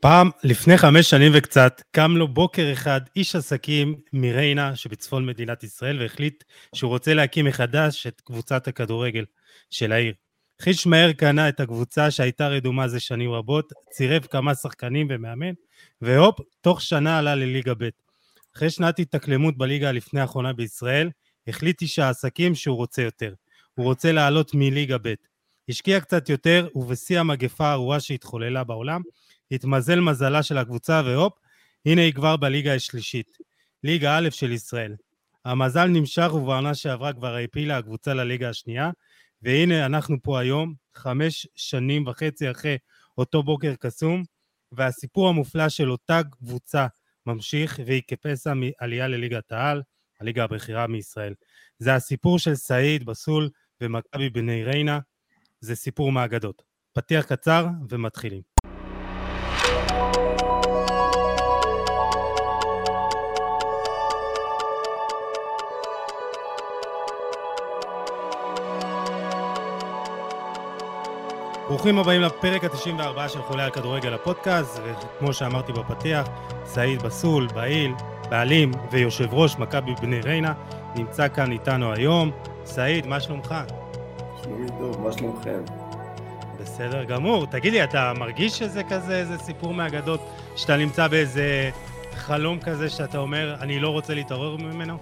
פעם, לפני חמש שנים וקצת, קם לו בוקר אחד איש עסקים מריינה שבצפון מדינת ישראל והחליט שהוא רוצה להקים מחדש את קבוצת הכדורגל של העיר. חיש מהר קנה את הקבוצה שהייתה רדומה זה שנים רבות, צירף כמה שחקנים ומאמן, והופ, תוך שנה עלה לליגה ב'. אחרי שנת התאקלמות בליגה הלפני האחרונה בישראל, החליט איש העסקים שהוא רוצה יותר. הוא רוצה לעלות מליגה ב'. השקיע קצת יותר, ובשיא המגפה הארורה שהתחוללה בעולם, התמזל מזלה של הקבוצה, והופ, הנה היא כבר בליגה השלישית, ליגה א' של ישראל. המזל נמשך ובעונה שעברה כבר העפילה הקבוצה לליגה השנייה, והנה אנחנו פה היום, חמש שנים וחצי אחרי אותו בוקר קסום, והסיפור המופלא של אותה קבוצה ממשיך, והיא כפסע מעלייה לליגת העל, הליגה הבכירה מישראל. זה הסיפור של סעיד, בסול ומכבי בני ריינה, זה סיפור מהאגדות. פתיח קצר ומתחילים. ברוכים הבאים לפרק ה-94 של חולי על כדורגל הפודקאסט, וכמו שאמרתי בפתיח, סעיד בסול, בעיל, בעלים ויושב ראש מכבי בני ריינה, נמצא כאן איתנו היום. סעיד, מה שלומך? שלומי טוב, מה שלומכם? בסדר גמור. תגיד לי, אתה מרגיש שזה כזה, איזה סיפור מהאגדות, שאתה נמצא באיזה חלום כזה שאתה אומר, אני לא רוצה להתעורר ממנו?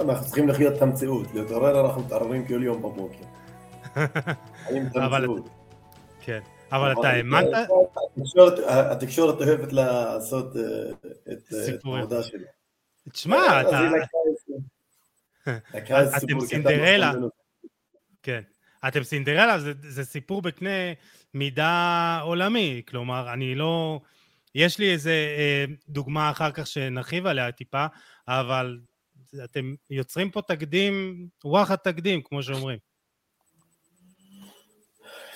אנחנו צריכים לחיות את המציאות. להתעורר אנחנו מתעוררים כל יום בבוקר. אבל כן, אבל אתה האמנת? התקשורת אוהבת לעשות אה, את אה, העבודה שלה. תשמע, אה, אתה... אתם סינדרלה. כן. אתם סינדרלה, זה סיפור בקנה מידה עולמי. כלומר, אני לא... יש לי איזה דוגמה אחר כך שנרחיב עליה טיפה, אבל אתם יוצרים פה תקדים, וואחד תקדים, כמו שאומרים.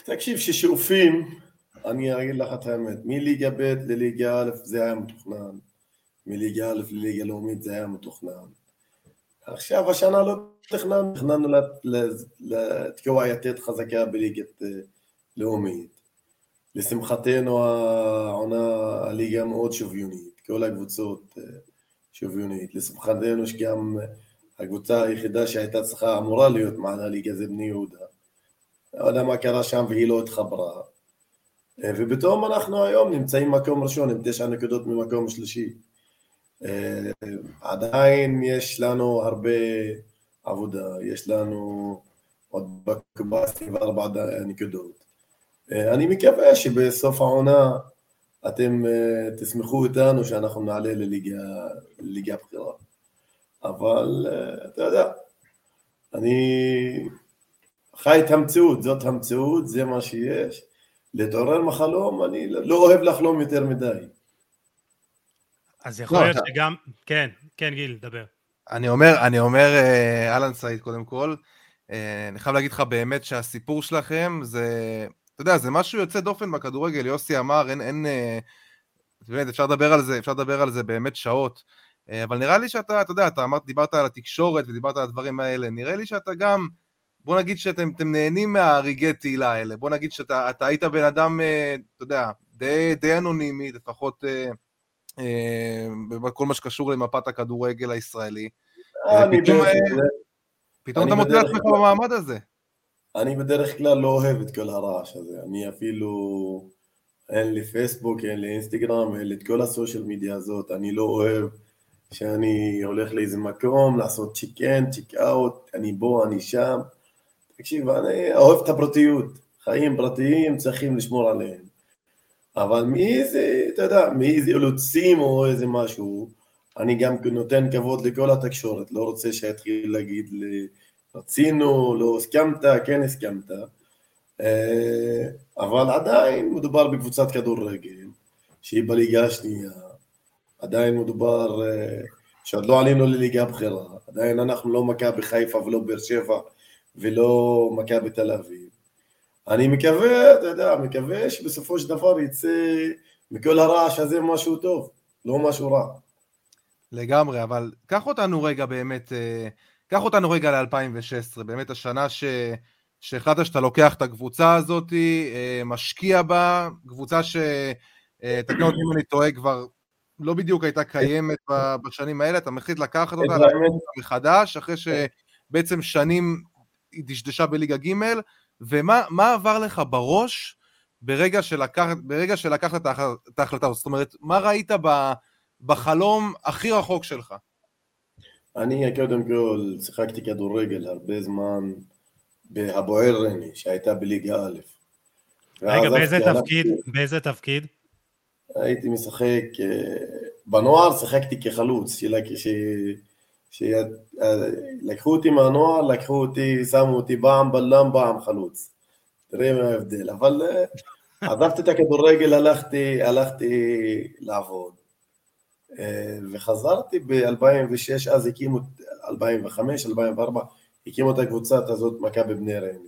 תקשיב, ששאופים, אני אגיד לך את האמת, מליגה ב' לליגה א' זה היה מתוכנן, מליגה א' לליגה לאומית זה היה מתוכנן. עכשיו השנה לא תכננו, תכננו לתקוע יתד חזקה בליגת אה, לאומית. לשמחתנו העונה, הליגה מאוד שוויונית, כל הקבוצות אה, שוויונית. לשמחתנו שגם הקבוצה היחידה שהייתה צריכה, אמורה להיות מעל הליגה זה בני יהודה. לא יודע מה קרה שם והיא לא התחברה. אה, ופתאום אנחנו היום נמצאים במקום ראשון עם תשע נקודות ממקום שלישי. אה, עדיין יש לנו הרבה עבודה, יש לנו עוד בקובה סביב ארבע נקודות. אה, אני מקווה שבסוף העונה אתם תסמכו איתנו שאנחנו נעלה לליגה הבכירה. אבל אתה יודע, אני חי את המציאות, זאת המציאות, זה מה שיש. להתעורר מחלום, אני לא אוהב לחלום יותר מדי. אז יכול לא, להיות אתה... שגם, כן, כן גיל, דבר. אני אומר, אני אומר, אה, אהלן סעיד קודם כל, אה, אני חייב להגיד לך באמת שהסיפור שלכם זה, אתה יודע, זה משהו יוצא דופן בכדורגל, יוסי אמר, אין, אין, אה, באמת, אפשר לדבר על זה, אפשר לדבר על זה באמת שעות, אבל נראה לי שאתה, אתה יודע, אתה אמרת, דיברת על התקשורת ודיברת על הדברים האלה, נראה לי שאתה גם, בוא נגיד שאתם נהנים מהרגעי תהילה האלה, בוא נגיד שאתה היית בן אדם, אה, אתה יודע, די, די אנונימי, לפחות אה, אה, בכל מה שקשור למפת הכדורגל הישראלי. פתאום אתה מוצא לעצמך במעמד הזה. אני בדרך כלל לא אוהב את כל הרעש הזה, אני אפילו, אין לי פייסבוק, אין לי אינסטגרם, אין לי את כל הסושיאל מדיה הזאת, אני לא אוהב שאני הולך לאיזה מקום, לעשות צ'יק אין, צ'יק אאוט, אני בו, אני שם. תקשיב, אני אוהב את הפרטיות, חיים פרטיים צריכים לשמור עליהם. אבל מאיזה, אתה יודע, מאיזה אילוצים או איזה משהו, אני גם נותן כבוד לכל התקשורת, לא רוצה שיתחיל להגיד לי, רצינו, לא הסכמת, כן הסכמת, אה, אבל עדיין מדובר בקבוצת כדורגל שהיא בליגה השנייה, עדיין מדובר אה, שעוד לא עלינו לליגה הבכירה, עדיין אנחנו לא מכבי חיפה ולא באר שבע ולא מכבי תל אביב. אני מקווה, אתה יודע, מקווה שבסופו של דבר יצא מכל הרעש הזה משהו טוב, לא משהו רע. לגמרי, אבל קח אותנו רגע באמת, אה, קח אותנו רגע ל-2016, באמת השנה ש... שהחלטת שאתה לוקח את הקבוצה הזאת, אה, משקיע בה, קבוצה ש... אה, תקן אותי אם אני טועה, כבר לא בדיוק הייתה קיימת בשנים האלה, אתה מחליט לקחת אותה מחדש, אחרי שבעצם שנים היא דשדשה בליגה ג', ומה עבר לך בראש ברגע שלקחת, ברגע שלקחת את ההחלטה הזאת? זאת אומרת, מה ראית בחלום הכי רחוק שלך? אני קודם כל שיחקתי כדורגל הרבה זמן בהבוער רני, שהייתה בליגה א'. רגע, באיזה תפקיד? באיזה תפקיד? הייתי משחק, אה, בנוער שיחקתי כחלוץ, שלקחו אותי מהנוער, לקחו אותי, שמו אותי פעם בלם, פעם חלוץ. תראה מה ההבדל. אבל אה, עזבתי את הכדורגל, הלכתי, הלכתי לעבוד. אה, וחזרתי ב-2006, אז הקימו, 2005, 2004, הקימו את הקבוצה הזאת, מכבי בני ריינה.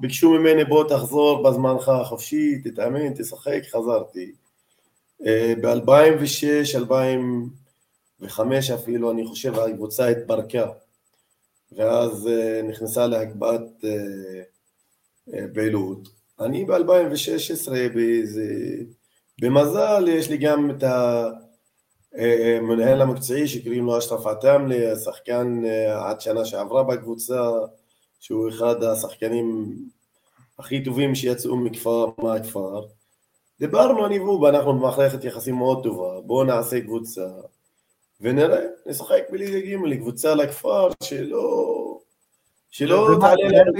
ביקשו ממני בוא תחזור בזמנך החופשי, תתאמן, תשחק, חזרתי. אה, ב-2006, 2005 אפילו, אני חושב, הקבוצה התפרקה, ואז אה, נכנסה להקבעת פעילות. אני ב-2016, במזל, יש לי גם את. המנהל המקצועי שקוראים לו אשרף עטאמלה, שחקן אה, עד שנה שעברה בקבוצה, שהוא אחד השחקנים הכי טובים שיצאו מכפר, מהכפר. דיברנו אני והוא, ואנחנו במערכת יחסים מאוד טובה, בואו נעשה קבוצה ונראה, נשחק בליגה ג' קבוצה לכפר שלא... שלא תעלה לנו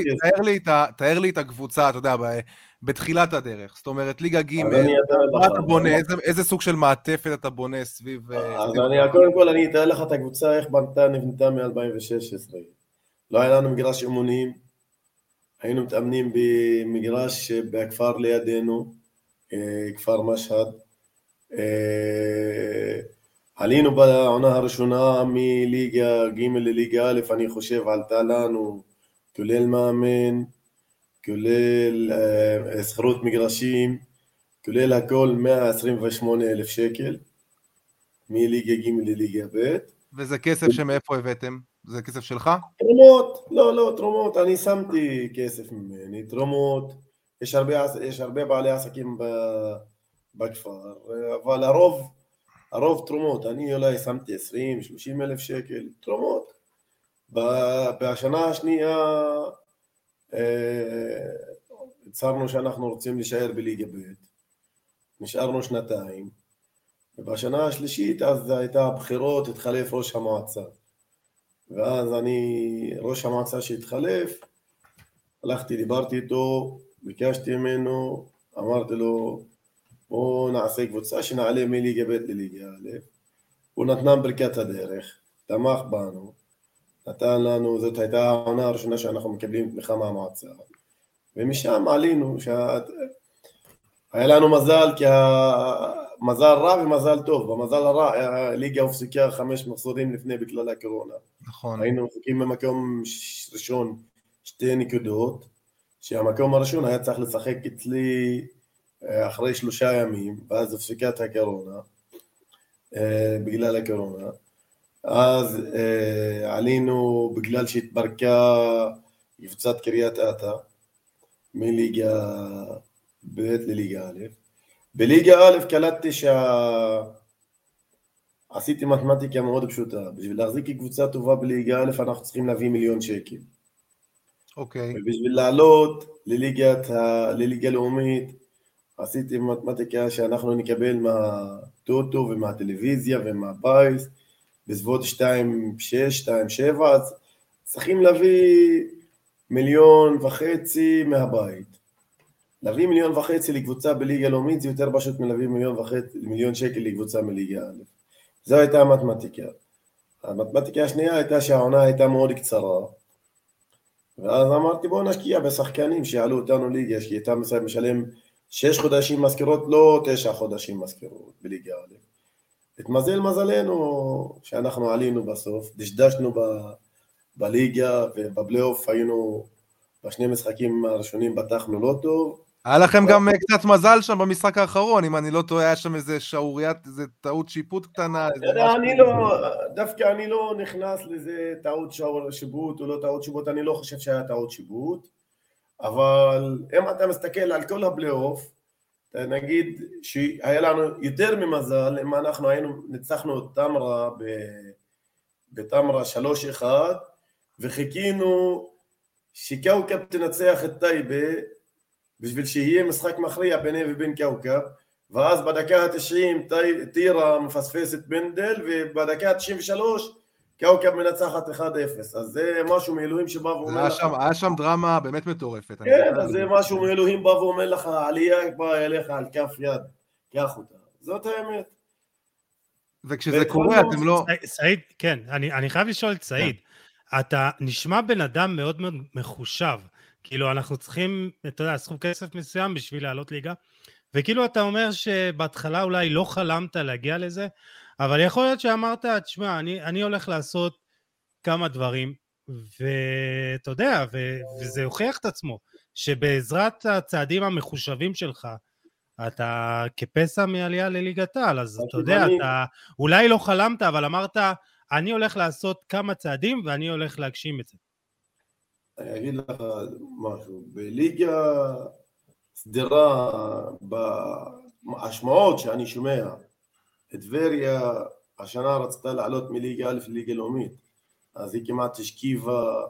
תאר לי את הקבוצה, אתה יודע, בתחילת הדרך? זאת אומרת, ליגה ג', מה אתה בונה, איזה, איזה סוג של מעטפת אתה בונה סביב... אה, אז אני, קודם כל אני אתאר לך את הקבוצה, איך בנתה, נבנתה מ-2016. לא היה לנו מגרש אימונים, היינו מתאמנים במגרש בכפר לידינו, אה, כפר משהד. עלינו בעונה הראשונה מליגה ג' לליגה א', אני חושב עלתה לנו, כולל מאמן, כולל אה, שכירות מגרשים, כולל הכל 128 אלף שקל, מליגה ג' לליגה ב'. וזה כסף שמאיפה הבאתם? זה כסף שלך? תרומות, לא, לא, תרומות, אני שמתי כסף ממני, תרומות, יש הרבה, יש הרבה בעלי עסקים בכפר, אבל הרוב, הרוב תרומות, אני אולי שמתי 20-30 אלף שקל, תרומות. בשנה השנייה אה, הצהרנו שאנחנו רוצים להישאר בליגה ב', נשארנו שנתיים, ובשנה השלישית אז הייתה הבחירות, התחלף ראש המועצה. ואז אני, ראש המועצה שהתחלף, הלכתי, דיברתי איתו, ביקשתי ממנו, אמרתי לו, בואו נעשה קבוצה שנעלה מליגה ב' לליגה א', הוא נתנם ברכת הדרך, תמך בנו, נתן לנו, זאת הייתה העונה הראשונה שאנחנו מקבלים תמיכה מהמועצה. ומשם עלינו, שה... היה לנו מזל, כי מזל רע ומזל טוב. במזל הרע הליגה הופסקה חמש מחזורים לפני בגלל הקורונה. נכון. היינו מחכים במקום ראשון שתי נקודות, שהמקום הראשון היה צריך לשחק אצלי אה, אחרי שלושה ימים, ואז הופסקה את הקורונה, אה, בגלל הקורונה. אז אה, עלינו בגלל שהתפרקה קבוצת קריית אתא מליגה ב' לליגה א'. בליגה א' קלטתי שה... עשיתי מתמטיקה מאוד פשוטה, בשביל להחזיק קבוצה טובה בליגה א' אנחנו צריכים להביא מיליון שקל. אוקיי. Okay. ובשביל לעלות לליגת ה... לליגה לאומית עשיתי מתמטיקה שאנחנו נקבל מהטוטו ומהטלוויזיה ומהפיס בסביבות 2.6, 2.7, אז צריכים להביא מיליון וחצי מהבית. להביא מיליון וחצי לקבוצה בליגה לאומית זה יותר פשוט מלהביא מיליון וחצי, מיליון שקל לקבוצה מליגה א'. זו הייתה המתמטיקה. המתמטיקה השנייה הייתה שהעונה הייתה מאוד קצרה, ואז אמרתי בואו נשקיע בשחקנים שיעלו אותנו ליגה, כי הייתה משלם שש חודשים מזכירות, לא תשע חודשים מזכירות בליגה א'. התמזל מזלנו שאנחנו עלינו בסוף, דשדשנו ב, בליגה ובפלייאוף היינו בשני משחקים הראשונים פתחנו לא טוב, היה לכם גם אה, קצת מזל שם במשחק האחרון, אם אני לא טועה, היה שם איזה שערוריית, איזה טעות שיפוט קטנה. אני לא, דווקא אני לא נכנס לזה טעות שיבוט או לא טעות שיבוט, אני לא חושב שהיה טעות שיבוט, אבל אם אתה מסתכל על כל הפלייאוף, נגיד שהיה לנו יותר ממזל אם אנחנו היינו, ניצחנו את תמרה בתמרה 3-1 וחיכינו שקאוקב תנצח את טייבה בשביל שיהיה משחק מכריע ביני ובין כאוכב ואז בדקה ה-90 טירה מפספסת פנדל ובדקה ה-93 כאוכב מנצחת 1-0 אז זה משהו מאלוהים שבא ואומר לך שם, היה שם דרמה באמת מטורפת כן, אז זה משהו מאלוהים בא ואומר לך עלייה באה אליך על כף יד קח אותה. זאת האמת. וכשזה קורה אתם לא... סעיד, כן, אני, אני חייב לשאול את סעיד, כן. אתה נשמע בן אדם מאוד מאוד מחושב, כאילו אנחנו צריכים, אתה יודע, סכום כסף מסוים בשביל לעלות ליגה, וכאילו אתה אומר שבהתחלה אולי לא חלמת להגיע לזה, אבל יכול להיות שאמרת, תשמע, אני, אני הולך לעשות כמה דברים, ואתה יודע, ו, וזה הוכיח את עצמו, שבעזרת הצעדים המחושבים שלך, אתה כפסע מעלייה לליגת העל, אז אתה יודע, אתה אולי לא חלמת, אבל אמרת, אני הולך לעשות כמה צעדים ואני הולך להגשים את זה. אני אגיד לך משהו, בליגה סדירה, בהשמעות שאני שומע, טבריה השנה רצתה לעלות מליגה א' לליגה לאומית, אז היא כמעט השכיבה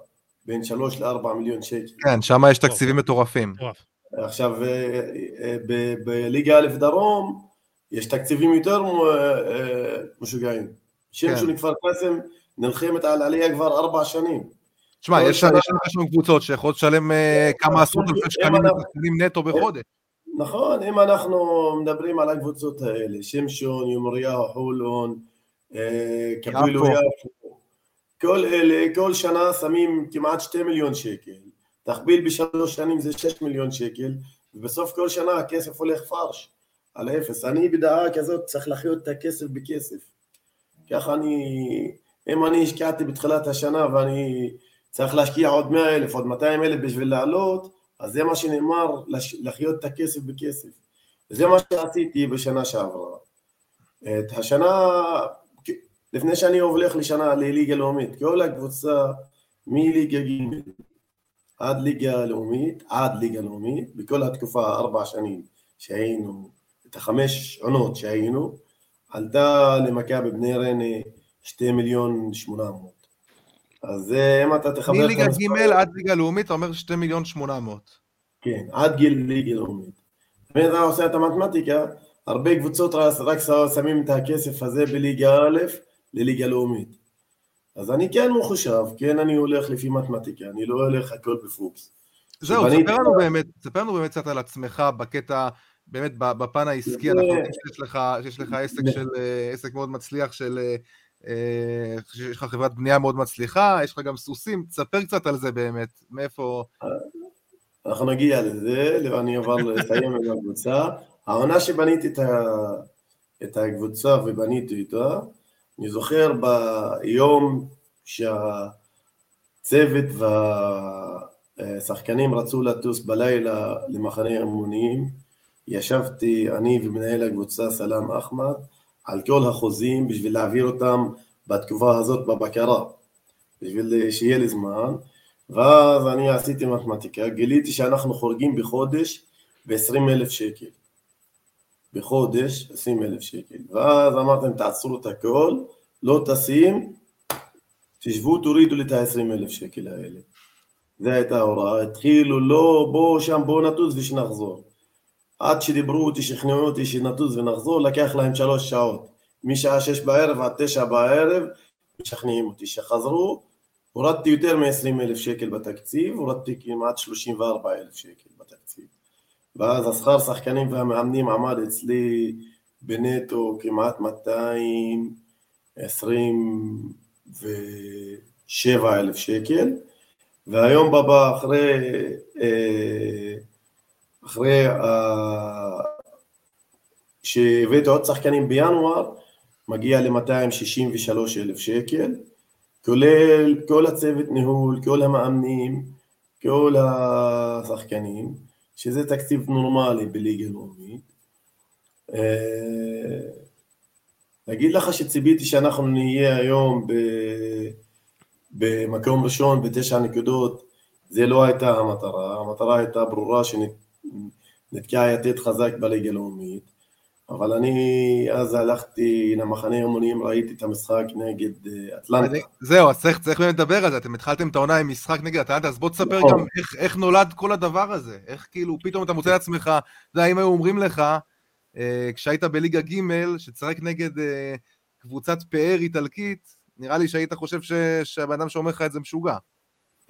בין 3 ל-4 מיליון שקל. כן, שם יש תקציבים מטורפים. עכשיו, אה, אה, בליגה א' דרום יש תקציבים יותר אה, משוגעים. שמשון כן. כפר קאסם נלחמת על עלייה כבר ארבע שנים. תשמע, יש שם קבוצות שיכולות לשלם כמה עשרות אלפי שקלים נטו בחודש. נכון, אם אנחנו מדברים על הקבוצות האלה, שמשון, יומריהו, חולון, קבילו יפו, כל אלה, כל שנה שמים כמעט שתי מיליון שקל. תכפיל בשלוש שנים זה שש מיליון שקל, ובסוף כל שנה הכסף הולך פרש, על אפס. אני בדעה כזאת צריך לחיות את הכסף בכסף. ככה אני, אם אני השקעתי בתחילת השנה ואני צריך להשקיע עוד מאה אלף, עוד מאתיים אלף בשביל לעלות, אז זה מה שנאמר, לחיות את הכסף בכסף. וזה מה שעשיתי בשנה שעברה. את השנה, לפני שאני הולך לשנה לליגה לאומית, כל הקבוצה מליגה ג' עד ליגה לאומית, עד ליגה לאומית, בכל התקופה, ארבע שנים שהיינו, את החמש עונות שהיינו, עלתה למכבי בני ריינה שתי מיליון שמונה מאות. אז אם אתה תחבר... מליגה ג' עד ליגה לאומית, אתה אומר שתי מיליון שמונה מאות. כן, עד גיל ליגה לאומית. ואתה עושה את המתמטיקה, הרבה קבוצות רק שמים את הכסף הזה בליגה א' לליגה לאומית. אז אני כן מחושב, כן אני הולך לפי מתמטיקה, אני לא הולך הכל בפוקס. זהו, ספר לנו באמת, ספר לנו באמת קצת על עצמך בקטע, באמת בפן העסקי, אנחנו יודעים שיש לך, עסק אה, עסק מאוד מצליח של, אה, אה, יש לך חברת בנייה מאוד מצליחה, יש לך גם סוסים, תספר קצת על זה באמת, מאיפה... אנחנו נגיע לזה, אני עבר לסיים עם הקבוצה. העונה שבניתי את הקבוצה ובניתי אותה, אני זוכר ביום שהצוות והשחקנים רצו לטוס בלילה למחנה אימונים, ישבתי אני ומנהל הקבוצה סלאם אחמד על כל החוזים בשביל להעביר אותם בתקופה הזאת בבקרה, בשביל שיהיה לי זמן, ואז אני עשיתי מתמטיקה, גיליתי שאנחנו חורגים בחודש ב-20 אלף שקל. בחודש 20 אלף שקל. ואז אמרתם תעצרו את הכל, לא טסים, תשבו תורידו לי את ה-20 אלף שקל האלה. זו הייתה ההוראה, התחילו לא בואו שם בואו נטוס ושנחזור. עד שדיברו אותי, שכנעו אותי שנטוס ונחזור, לקח להם שלוש שעות. משעה שש בערב עד תשע בערב, משכנעים אותי. שחזרו, הורדתי יותר מ-20 אלף שקל בתקציב, הורדתי כמעט 34 אלף שקל בתקציב. ואז השכר שחקנים והמאמנים עמד אצלי בנטו כמעט 227 אלף שקל, והיום בבא אחרי, אה, אחרי שהבאתי עוד שחקנים בינואר, מגיע ל-263 אלף שקל, כולל כל הצוות ניהול, כל המאמנים, כל השחקנים, שזה תקציב נורמלי בליגה לאומית. להגיד לך שציפיתי שאנחנו נהיה היום ב... במקום ראשון בתשע נקודות, זה לא הייתה המטרה, המטרה הייתה ברורה שנתקע יתד חזק בליגה הלאומית, אבל אני אז הלכתי למחנה אימונים, ראיתי את המשחק נגד אה, אטלנטה. זהו, אז צריך, צריך באמת לדבר על זה, אתם התחלתם את העונה עם משחק נגד אטלנטה, אז בוא תספר נכון. גם איך, איך נולד כל הדבר הזה, איך כאילו פתאום אתה מוצא לעצמך, אתה יודע, אם היו אומרים לך, אה, כשהיית בליגה ג' שתשחק נגד אה, קבוצת פאר איטלקית, נראה לי שהיית חושב. שהבן אדם שאומר לך את זה משוגע.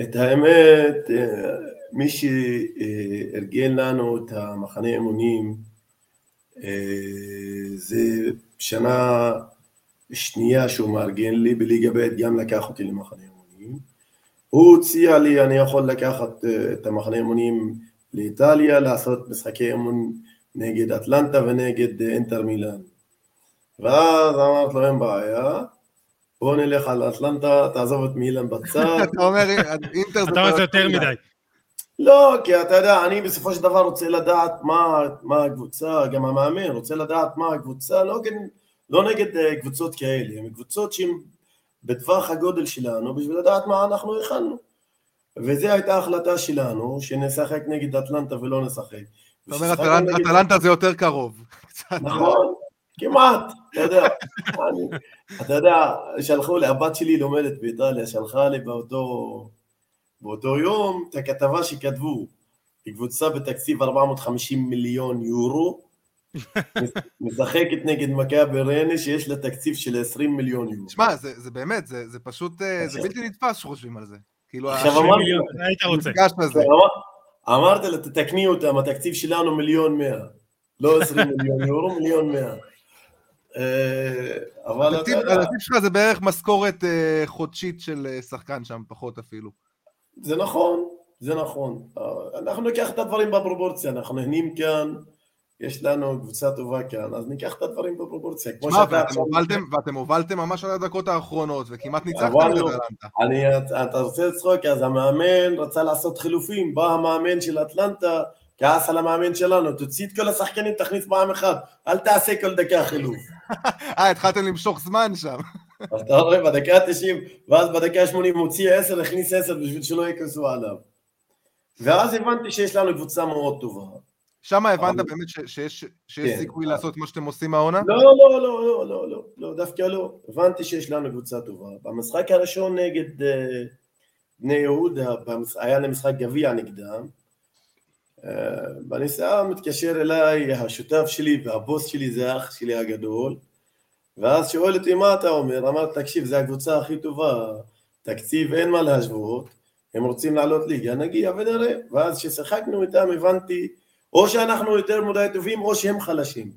את האמת, אה, מי שארגן לנו את המחנה אמונים אה, זה שנה שנייה שהוא מארגן לי בליגה ב' גם לקח אותי למחנה אמונים. הוא הציע לי, אני יכול לקחת אה, את המחנה אמונים לאיטליה, לעשות משחקי אמון נגד אטלנטה ונגד אינטר מילאן. ואז אמרתי לו אין בעיה, בוא נלך על אטלנטה, תעזוב את מילן בצד. אתה אומר, אינטר זה... אתה אומר זה יותר מדי. לא, כי אתה יודע, אני בסופו של דבר רוצה לדעת מה, מה הקבוצה, גם המאמן רוצה לדעת מה הקבוצה, לא, לא נגד אה, קבוצות כאלה, הן קבוצות שהן בטווח הגודל שלנו, בשביל לדעת מה אנחנו הכנו. וזו הייתה החלטה שלנו, שנשחק נגד אטלנטה ולא נשחק. זאת אומרת, אטלנטה זה יותר קרוב. נכון, כמעט, אתה יודע, אני, אתה יודע, שלחו לי, הבת שלי לומדת באיטליה, שלחה לי באותו, באותו יום את הכתבה שכתבו, קבוצה בתקציב 450 מיליון יורו, משחקת נגד מכבי ריינה שיש לה תקציב של 20 מיליון יורו. שמע, זה, זה באמת, זה, זה פשוט, אה, זה בלתי נתפס שחושבים על זה. כאילו, עכשיו אמרתי, היית רוצה. אמרתי לה, תתקני אותם, התקציב שלנו מיליון מאה. לא 20 מיליון יורו, מיליון מאה. אה, אבל אתה יודע... הנתיב שלך זה בערך משכורת אה, חודשית של אה, שחקן שם, פחות אפילו. זה נכון, זה נכון. אנחנו ניקח את הדברים בפרופורציה, אנחנו נהנים כאן, יש לנו קבוצה טובה כאן, אז ניקח את הדברים בפרופורציה. שמע, ואתם הובלתם ממש על הדקות האחרונות, וכמעט ניצחתם את אטלנטה. אתה רוצה לצחוק, אז המאמן רצה לעשות חילופים, בא המאמן של אטלנטה, כעס על המאמן שלנו, תוציא את כל השחקנים, תכניס פעם אחת, אל תעשה כל דקה חילוף. אה, התחלתם למשוך זמן שם. אז אתה רואה, בדקה ה-90, ואז בדקה ה-80 מוציא 10, הכניס 10 בשביל שלא ייכנסו עליו. ואז הבנתי שיש לנו קבוצה מאוד טובה. שם הבנת באמת שיש כן. סיכוי לעשות מה שאתם עושים מהעונה? לא, לא, לא, לא, לא, לא, לא, דווקא לא. הבנתי שיש לנו קבוצה טובה. במשחק הראשון נגד אה, בני יהודה, היה להם משחק גביע נגדם, בנסיעה מתקשר אליי השותף שלי והבוס שלי זה אח שלי הגדול ואז שואל אותי מה אתה אומר? אמרתי תקשיב זה הקבוצה הכי טובה תקציב אין מה להשוות הם רוצים לעלות ליגה נגיע ונראה. ואז כששיחקנו איתם הבנתי או שאנחנו יותר מדי טובים או שהם חלשים.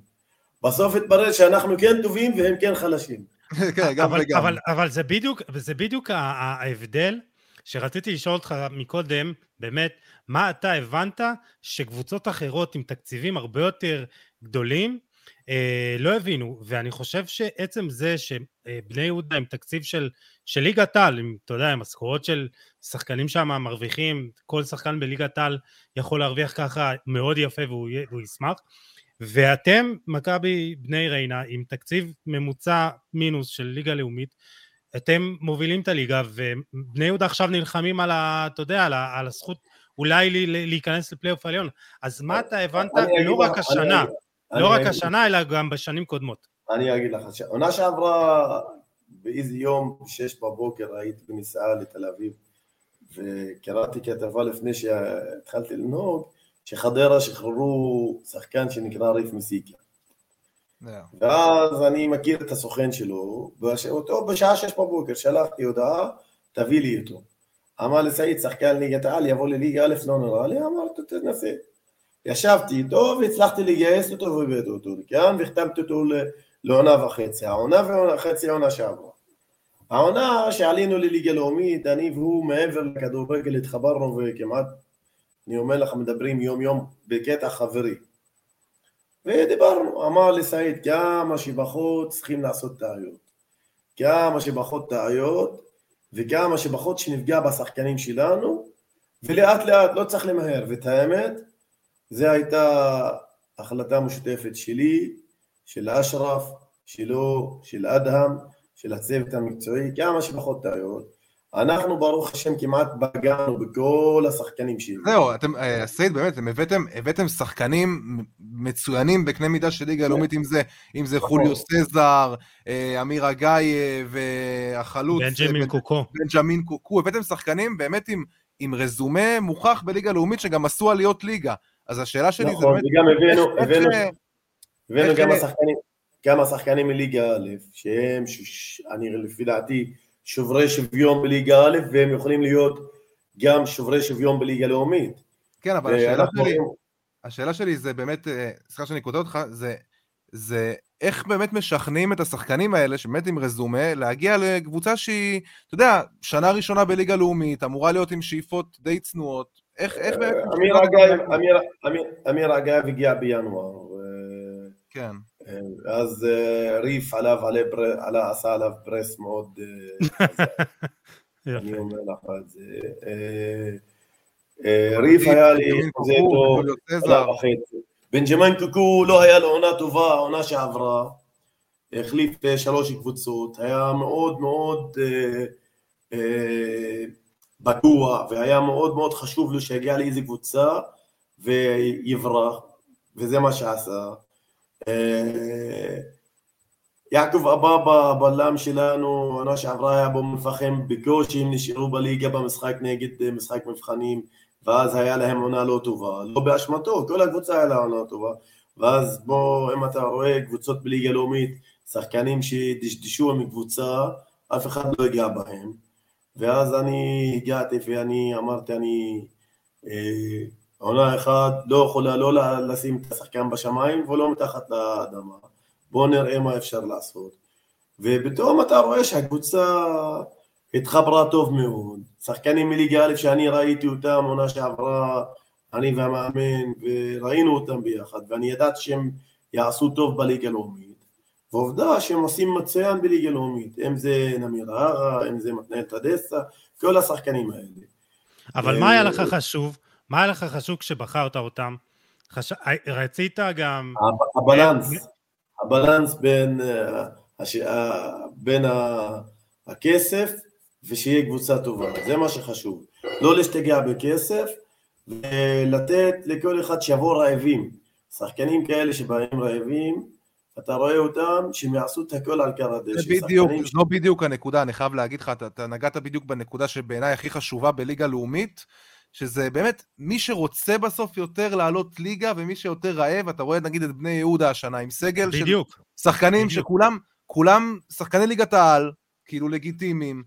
בסוף התברר שאנחנו כן טובים והם כן חלשים. כן, אבל, אבל, אבל זה בדיוק, זה בדיוק ההבדל שרציתי לשאול אותך מקודם, באמת, מה אתה הבנת שקבוצות אחרות עם תקציבים הרבה יותר גדולים אה, לא הבינו, ואני חושב שעצם זה שבני יהודה עם תקציב של, של ליגת העל, אתה יודע, עם משכורות של שחקנים שם מרוויחים, כל שחקן בליגת העל יכול להרוויח ככה מאוד יפה והוא, והוא ישמח, ואתם, מכבי בני ריינה, עם תקציב ממוצע מינוס של ליגה לאומית, אתם מובילים את הליגה, ובני יהודה עכשיו נלחמים על ה... אתה יודע, על, ה, על הזכות אולי לי, להיכנס לפלייאוף העליון. אז מה אתה הבנת, לא רק השנה, לא רק השנה, אלא גם בשנים קודמות. אני אגיד לך, עונה שעברה, באיזה יום, שש בבוקר, הייתי בנסיעה לתל אביב, וקראתי כתבה לפני שהתחלתי לנהוג, שחדרה שחררו שחקן שנקרא ריף מסיקה. ואז אני מכיר את הסוכן שלו, ואותו בשעה שש בבוקר שלחתי הודעה, תביא לי אותו. אמר לי סעיד, שחקן ליגת העל, יבוא לליגה א', לא נראה לי, אמרתי, תנסה. ישבתי איתו והצלחתי לגייס אותו והבאתי אותו לכאן והחתמתי אותו לעונה וחצי. העונה וחצי העונה שעברה. העונה שעלינו לליגה לאומית, אני והוא מעבר לכדורגל התחברנו וכמעט, אני אומר לך, מדברים יום יום בקטע חברי. ודיברנו, אמר לי סעיד, כמה שבחוץ צריכים לעשות טעויות. כמה שבחוץ טעויות, וכמה שבחוץ שנפגע בשחקנים שלנו, ולאט לאט לא צריך למהר, ואת האמת, זו הייתה החלטה משותפת שלי, של אשרף, שלו, של אדהם, של הצוות המקצועי, כמה שפחות טעויות. אנחנו ברוך השם כמעט פגענו בכל השחקנים שלי. זהו, אתם, אה, סייד, באמת, אתם הבאתם, הבאתם שחקנים מצוינים בקנה מידה של ליגה הלאומית, אם זה, אם זה חוליו נכון. סזר, אה, אמיר אגייב, החלוץ... בנג'מין קוקו. בנג'מין קוקו, הבאתם שחקנים באמת עם, עם רזומה מוכח בליגה הלאומית שגם עשו עליות ליגה. אז השאלה שלי נכון, זה באמת... נכון, וגם הבאנו, הבאנו, הבאנו גם השחקנים, כמה שחקנים מליגה א', שהם, אני לפי דעתי, שוברי שוויון בליגה א', והם יכולים להיות גם שוברי שוויון בליגה לאומית. כן, אבל השאלה שלי, השאלה שלי זה באמת, אה, סליחה שאני קוטע אותך, זה, זה איך באמת משכנעים את השחקנים האלה, שבאמת עם רזומה, להגיע לקבוצה שהיא, אתה יודע, שנה ראשונה בליגה לאומית, אמורה להיות עם שאיפות די צנועות, איך, איך באמת... אמיר אגב הגיע בינואר. כן. אז אה, ריף עליו, עלה, עשה עליו פרס מאוד... אה, אני אומר לך את זה. אה, ריף היה לי חוזה טוב, בנג'מין קוקו לא היה לו עונה טובה, עונה שעברה. החליף שלוש קבוצות, היה מאוד מאוד בטוח, והיה מאוד מאוד חשוב לו שיגיע לאיזה קבוצה ויברח, וזה מה שעשה. אה, יעקב אבאבה, הבלם שלנו, עונה שעברה היה באום אל-פחם, בקושי הם נשארו בליגה במשחק נגד אה, משחק מבחנים, ואז היה להם עונה לא טובה, לא באשמתו, כל הקבוצה היה לה עונה טובה, ואז בוא, אם אתה רואה קבוצות בליגה לאומית, שחקנים שדשדשו עם קבוצה, אף אחד לא הגיע בהם, ואז אני הגעתי ואני אמרתי, אני אה, עונה אחת לא יכולה לא לשים את השחקן בשמיים ולא מתחת לאדמה. בואו נראה מה אפשר לעשות. ופתאום אתה רואה שהקבוצה התחברה טוב מאוד. שחקנים מליגה א' שאני ראיתי אותם עונה שעברה, אני והמאמן, וראינו אותם ביחד, ואני ידעתי שהם יעשו טוב בליגה הלאומית. ועובדה שהם עושים מצוין בליגה הלאומית, אם זה נמיר ערה, אם זה מתנאל תדסה, כל השחקנים האלה. אבל מה היה לך חשוב? מה היה לך חשוב כשבחרת אותם? חש... רצית גם... הבלנס, הבלנס בין, אה, הש... בין הכסף ושיהיה קבוצה טובה, זה מה שחשוב. לא להשתגע בכסף ולתת לכל אחד שיבוא רעבים. שחקנים כאלה שבאים רעבים, אתה רואה אותם שהם יעשו את הכל על קר הדשא. זה בדיוק, ש... זו בדיוק הנקודה, אני חייב להגיד לך, אתה, אתה נגעת בדיוק בנקודה שבעיניי הכי חשובה בליגה לאומית, שזה באמת, מי שרוצה בסוף יותר לעלות ליגה, ומי שיותר רעב, אתה רואה נגיד את בני יהודה השנה עם סגל בדיוק. של שחקנים בדיוק. שכולם, כולם שחקני ליגת העל, כאילו לגיטימיים,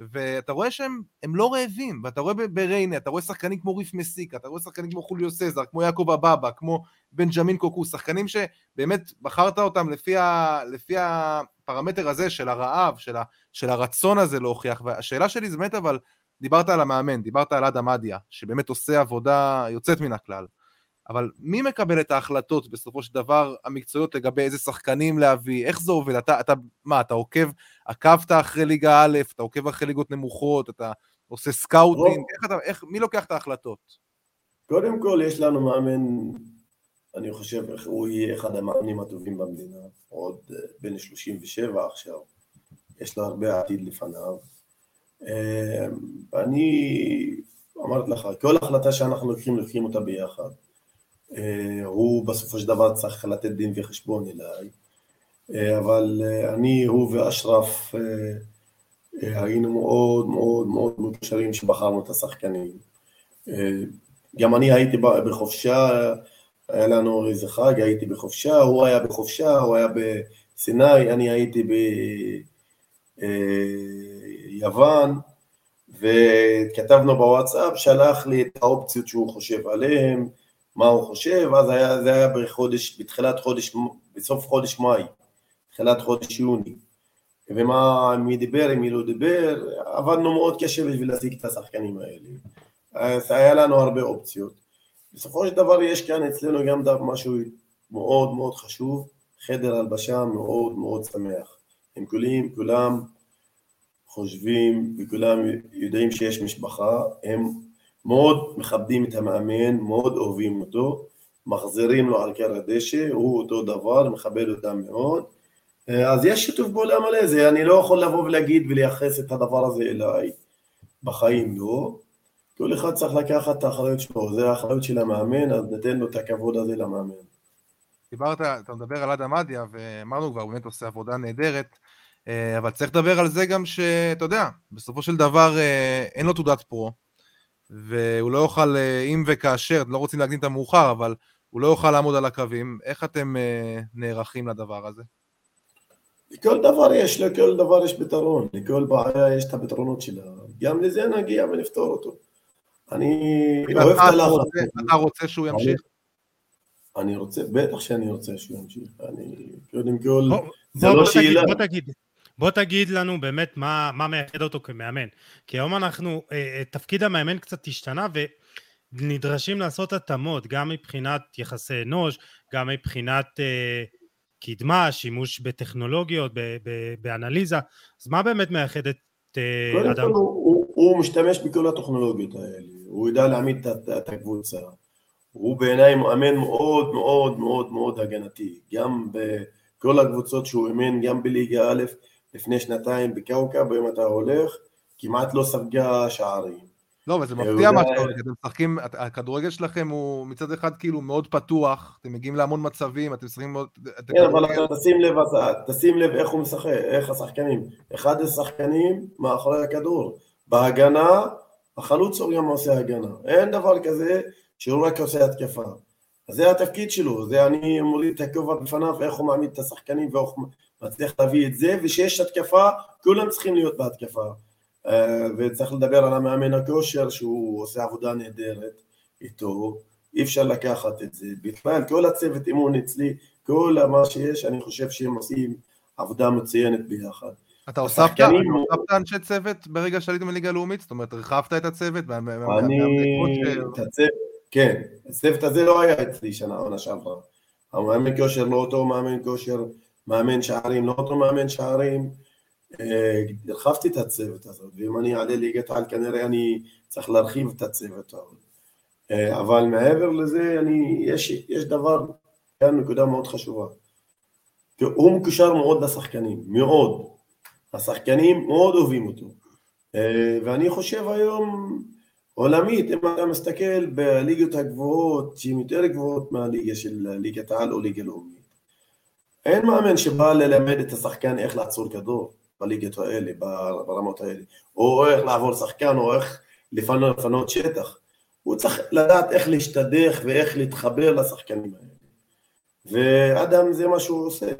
ואתה רואה שהם לא רעבים, ואתה רואה בריינה, אתה רואה שחקנים כמו ריף מסיקה, אתה רואה שחקנים כמו חוליו סזר, כמו יעקב אבאבה, כמו בנג'מין קוקו, שחקנים שבאמת בחרת אותם לפי, ה, לפי הפרמטר הזה של הרעב, של, ה, של הרצון הזה להוכיח, והשאלה שלי זה באמת אבל, דיברת על המאמן, דיברת על אדם אדיה, שבאמת עושה עבודה יוצאת מן הכלל, אבל מי מקבל את ההחלטות בסופו של דבר המקצועיות לגבי איזה שחקנים להביא, איך זה עובד? אתה, אתה מה, אתה עוקב, עקבת אחרי ליגה א', אתה עוקב אחרי ליגות נמוכות, אתה עושה scouting, איך אתה, איך, מי לוקח את ההחלטות? קודם כל יש לנו מאמן, אני חושב, הוא יהיה אחד המאמנים הטובים במדינה, עוד אה, בן 37 עכשיו, יש לו הרבה עתיד לפניו. אני אמרתי לך, כל החלטה שאנחנו לוקחים, לוקחים אותה ביחד. אה, הוא בסופו של דבר צריך לתת דין וחשבון אליי, אה, אבל אה, אני, הוא ואשרף היינו מאוד מאוד מאוד מקושרים שבחרנו את השחקנים. גם אני הייתי בחופשה, היה לנו איזה חג, הייתי בחופשה, הוא היה בחופשה, הוא היה בסיני, אני הייתי ביוון, וכתבנו בוואטסאפ, שלח לי את האופציות שהוא חושב עליהן, מה הוא חושב, אז היה, זה היה בחודש, בתחילת חודש, בסוף חודש מאי, תחילת חודש יוני. ומה, מי דיבר, מי לא דיבר, עבדנו מאוד קשה בשביל להשיג את השחקנים האלה. אז היה לנו הרבה אופציות. בסופו של דבר יש כאן אצלנו גם דבר משהו מאוד מאוד חשוב, חדר הלבשה מאוד מאוד שמח. הם כולם, כולם חושבים וכולם יודעים שיש משפחה, הם מאוד מכבדים את המאמן, מאוד אוהבים אותו, מחזירים לו על קר הדשא, הוא אותו דבר, מכבד אותם מאוד. אה, אז יש שיתוף פעולה מלא, זה אני לא יכול לבוא ולהגיד ולייחס את הדבר הזה אליי, בחיים לא. כל אחד צריך לקחת את האחריות שלו, זה האחריות של המאמן, אז ניתן לו את הכבוד הזה למאמן. דיברת, אתה מדבר על אדם אדיה, ואמרנו כבר, הוא באמת עושה עבודה נהדרת, אבל צריך לדבר על זה גם שאתה יודע, בסופו של דבר אה, אין לו תעודת פרו, והוא לא יוכל, אה, אם וכאשר, לא רוצים להקדים את המאוחר, אבל הוא לא יוכל לעמוד על הקווים, איך אתם נערכים לדבר הזה? לכל דבר יש, לכל דבר יש פתרון, לכל בעיה יש את הפתרונות שלה, גם לזה נגיע ונפתור אותו. אני אוהב את הלחץ. אתה רוצה שהוא ימשיך? אני רוצה, בטח שאני רוצה שהוא ימשיך. אני, קודם כל, זה לא שאלה. בוא תגיד, בוא תגיד לנו באמת מה, מה מייחד אותו כמאמן. כי היום אנחנו, אה, אה, תפקיד המאמן קצת השתנה ונדרשים לעשות התאמות, גם מבחינת יחסי אנוש, גם מבחינת אה, קדמה, שימוש בטכנולוגיות, ב, ב, באנליזה. אז מה באמת מייחד את אה, אדם? הוא, הוא, הוא משתמש בכל הטכנולוגיות האלה, הוא יודע להעמיד את, את הקבוצה. הוא בעיניי מאמן מאוד מאוד מאוד מאוד הגנתי, גם בכל הקבוצות שהוא אימן, גם בליגה א', לפני שנתיים בקאוקב, היום אתה הולך, כמעט לא ספגה שערים. לא, אבל זה מפתיע מה שאתה אומר, אתם משחקים, הכדורגל שלכם הוא מצד אחד כאילו מאוד פתוח, אתם מגיעים להמון מצבים, אתם משחקים מאוד... כן, אבל תשים לב, תשים לב איך הוא משחק, איך השחקנים. אחד השחקנים מאחורי הכדור. בהגנה, החלוץ הוא גם עושה הגנה. אין דבר כזה שהוא רק עושה התקפה. אז זה התפקיד שלו, זה אני מוריד את הכובע בפניו, איך הוא מעמיד את השחקנים ואיך מצליח להביא את זה, ושיש התקפה, כולם צריכים להיות בהתקפה. אה, וצריך לדבר על המאמן הכושר שהוא עושה עבודה נהדרת איתו, אי אפשר לקחת את זה. בכלל, כל הצוות אימון אצלי, כל מה שיש, אני חושב שהם עושים עבודה מצוינת ביחד. אתה הוספת אנשי צוות ברגע שעליתם לליגה הלאומית? זאת אומרת, הרחבת את הצוות? אני... את הצוות, כן. הצוות הזה לא היה אצלי שנה, עונה שעברה. המאמן כושר לא אותו מאמן כושר, מאמן שערים לא אותו מאמן שערים. אה, הרחבתי את הצוות הזאת, ואם אני אעלה ליגת על כנראה אני צריך להרחיב את הצוות הזה. אה, אבל מעבר לזה, אני, יש, יש דבר, כאן נקודה מאוד חשובה. הוא מקושר מאוד לשחקנים, מאוד. השחקנים מאוד אוהבים אותו. אה, ואני חושב היום, עולמית, אם אתה מסתכל בליגות הגבוהות, שהן יותר גבוהות מהליגה של ליגת העל או ליגה לאומית, אין מאמן שבא ללמד את השחקן איך לעצור כדור. בליגות האלה, ברמות האלה, או איך לעבור שחקן, או איך לפנות, לפנות שטח. הוא צריך לדעת איך להשתדך ואיך להתחבר לשחקנים האלה. ואדם זה מה שהוא עושה.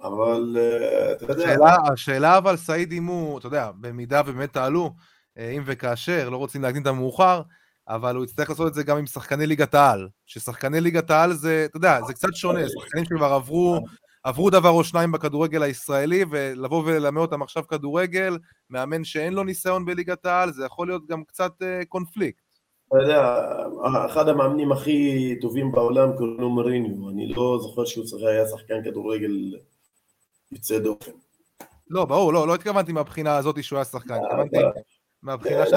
אבל אה, אתה יודע... השאלה, השאלה אבל, סעיד, אם הוא, אתה יודע, במידה ובאמת תעלו, אה, אם וכאשר, לא רוצים להקדים את המאוחר, אבל הוא יצטרך לעשות את זה גם עם שחקני ליגת העל. ששחקני ליגת העל זה, אתה יודע, זה קצת שונה, שחקנים שכבר עברו עברו דבר או שניים בכדורגל הישראלי, ולבוא וללמד אותם עכשיו כדורגל, מאמן שאין לו ניסיון בליגת העל, זה יכול להיות גם קצת uh, קונפליקט. אתה יודע, אחד המאמנים הכי טובים בעולם קוראים לו מריניו, אני לא זוכר שהוא צריך היה שחקן כדורגל יוצא דופן. לא, ברור, לא, לא התכוונתי מהבחינה הזאת שהוא היה שחקן, אה, התכוונתי מהבחינה של...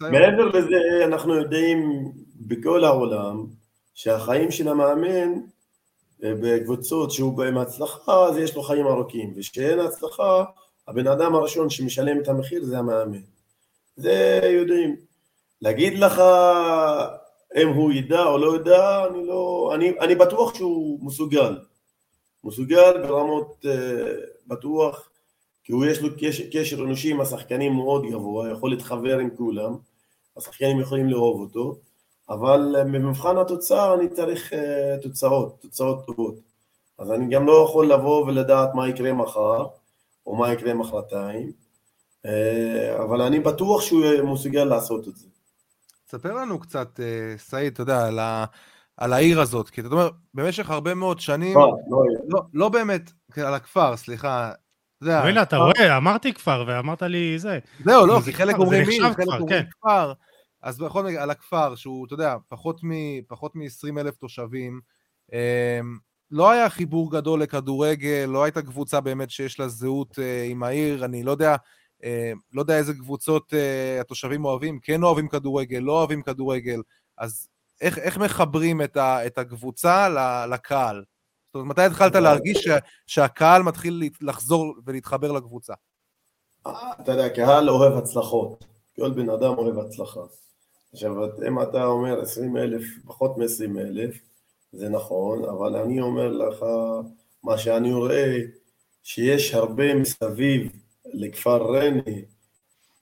מעבר לזה, אנחנו יודעים בכל העולם שהחיים של המאמן בקבוצות שהוא בהם הצלחה, אז יש לו חיים ארוכים, ושאין הצלחה, הבן אדם הראשון שמשלם את המחיר זה המאמן. זה יודעים. להגיד לך אם הוא ידע או לא ידע, אני לא... אני, אני בטוח שהוא מסוגל. מסוגל ברמות uh, בטוח, כי הוא יש לו קשר, קשר אנושי עם השחקנים מאוד גבוה, יכול להתחבר עם כולם, השחקנים יכולים לאהוב אותו. אבל במבחן התוצאה אני צריך uh, תוצאות, תוצאות טובות. אז אני גם לא יכול לבוא ולדעת מה יקרה מחר, או מה יקרה מחרתיים, uh, אבל אני בטוח שהוא מסוגל לעשות את זה. תספר לנו קצת, uh, סעיד, אתה יודע, על, ה, על העיר הזאת, כי אתה אומר, במשך הרבה מאוד שנים, לא, לא, לא, לא באמת, על הכפר, סליחה, הנה, אתה רואה, אמרתי כפר ואמרת לי זה. זהו, לא, כי חלק אומרים מי, חלק אומרים כפר. אז בכל מקרה, על הכפר, שהוא, אתה יודע, פחות מ-20 אלף תושבים, אמ, לא היה חיבור גדול לכדורגל, לא הייתה קבוצה באמת שיש לה זהות אה, עם העיר, אני לא יודע, אה, לא יודע איזה קבוצות אה, התושבים אוהבים, כן אוהבים כדורגל, לא אוהבים כדורגל, אז איך, איך מחברים את, ה, את הקבוצה לקהל? זאת אומרת, מתי התחלת להרגיש ש, שהקהל מתחיל לחזור ולהתחבר לקבוצה? אתה יודע, קהל אוהב הצלחות. כל בן אדם אוהב הצלחה. עכשיו, אם אתה אומר 20 אלף, פחות מ-20 אלף, זה נכון, אבל אני אומר לך, מה שאני רואה, שיש הרבה מסביב לכפר ריינה,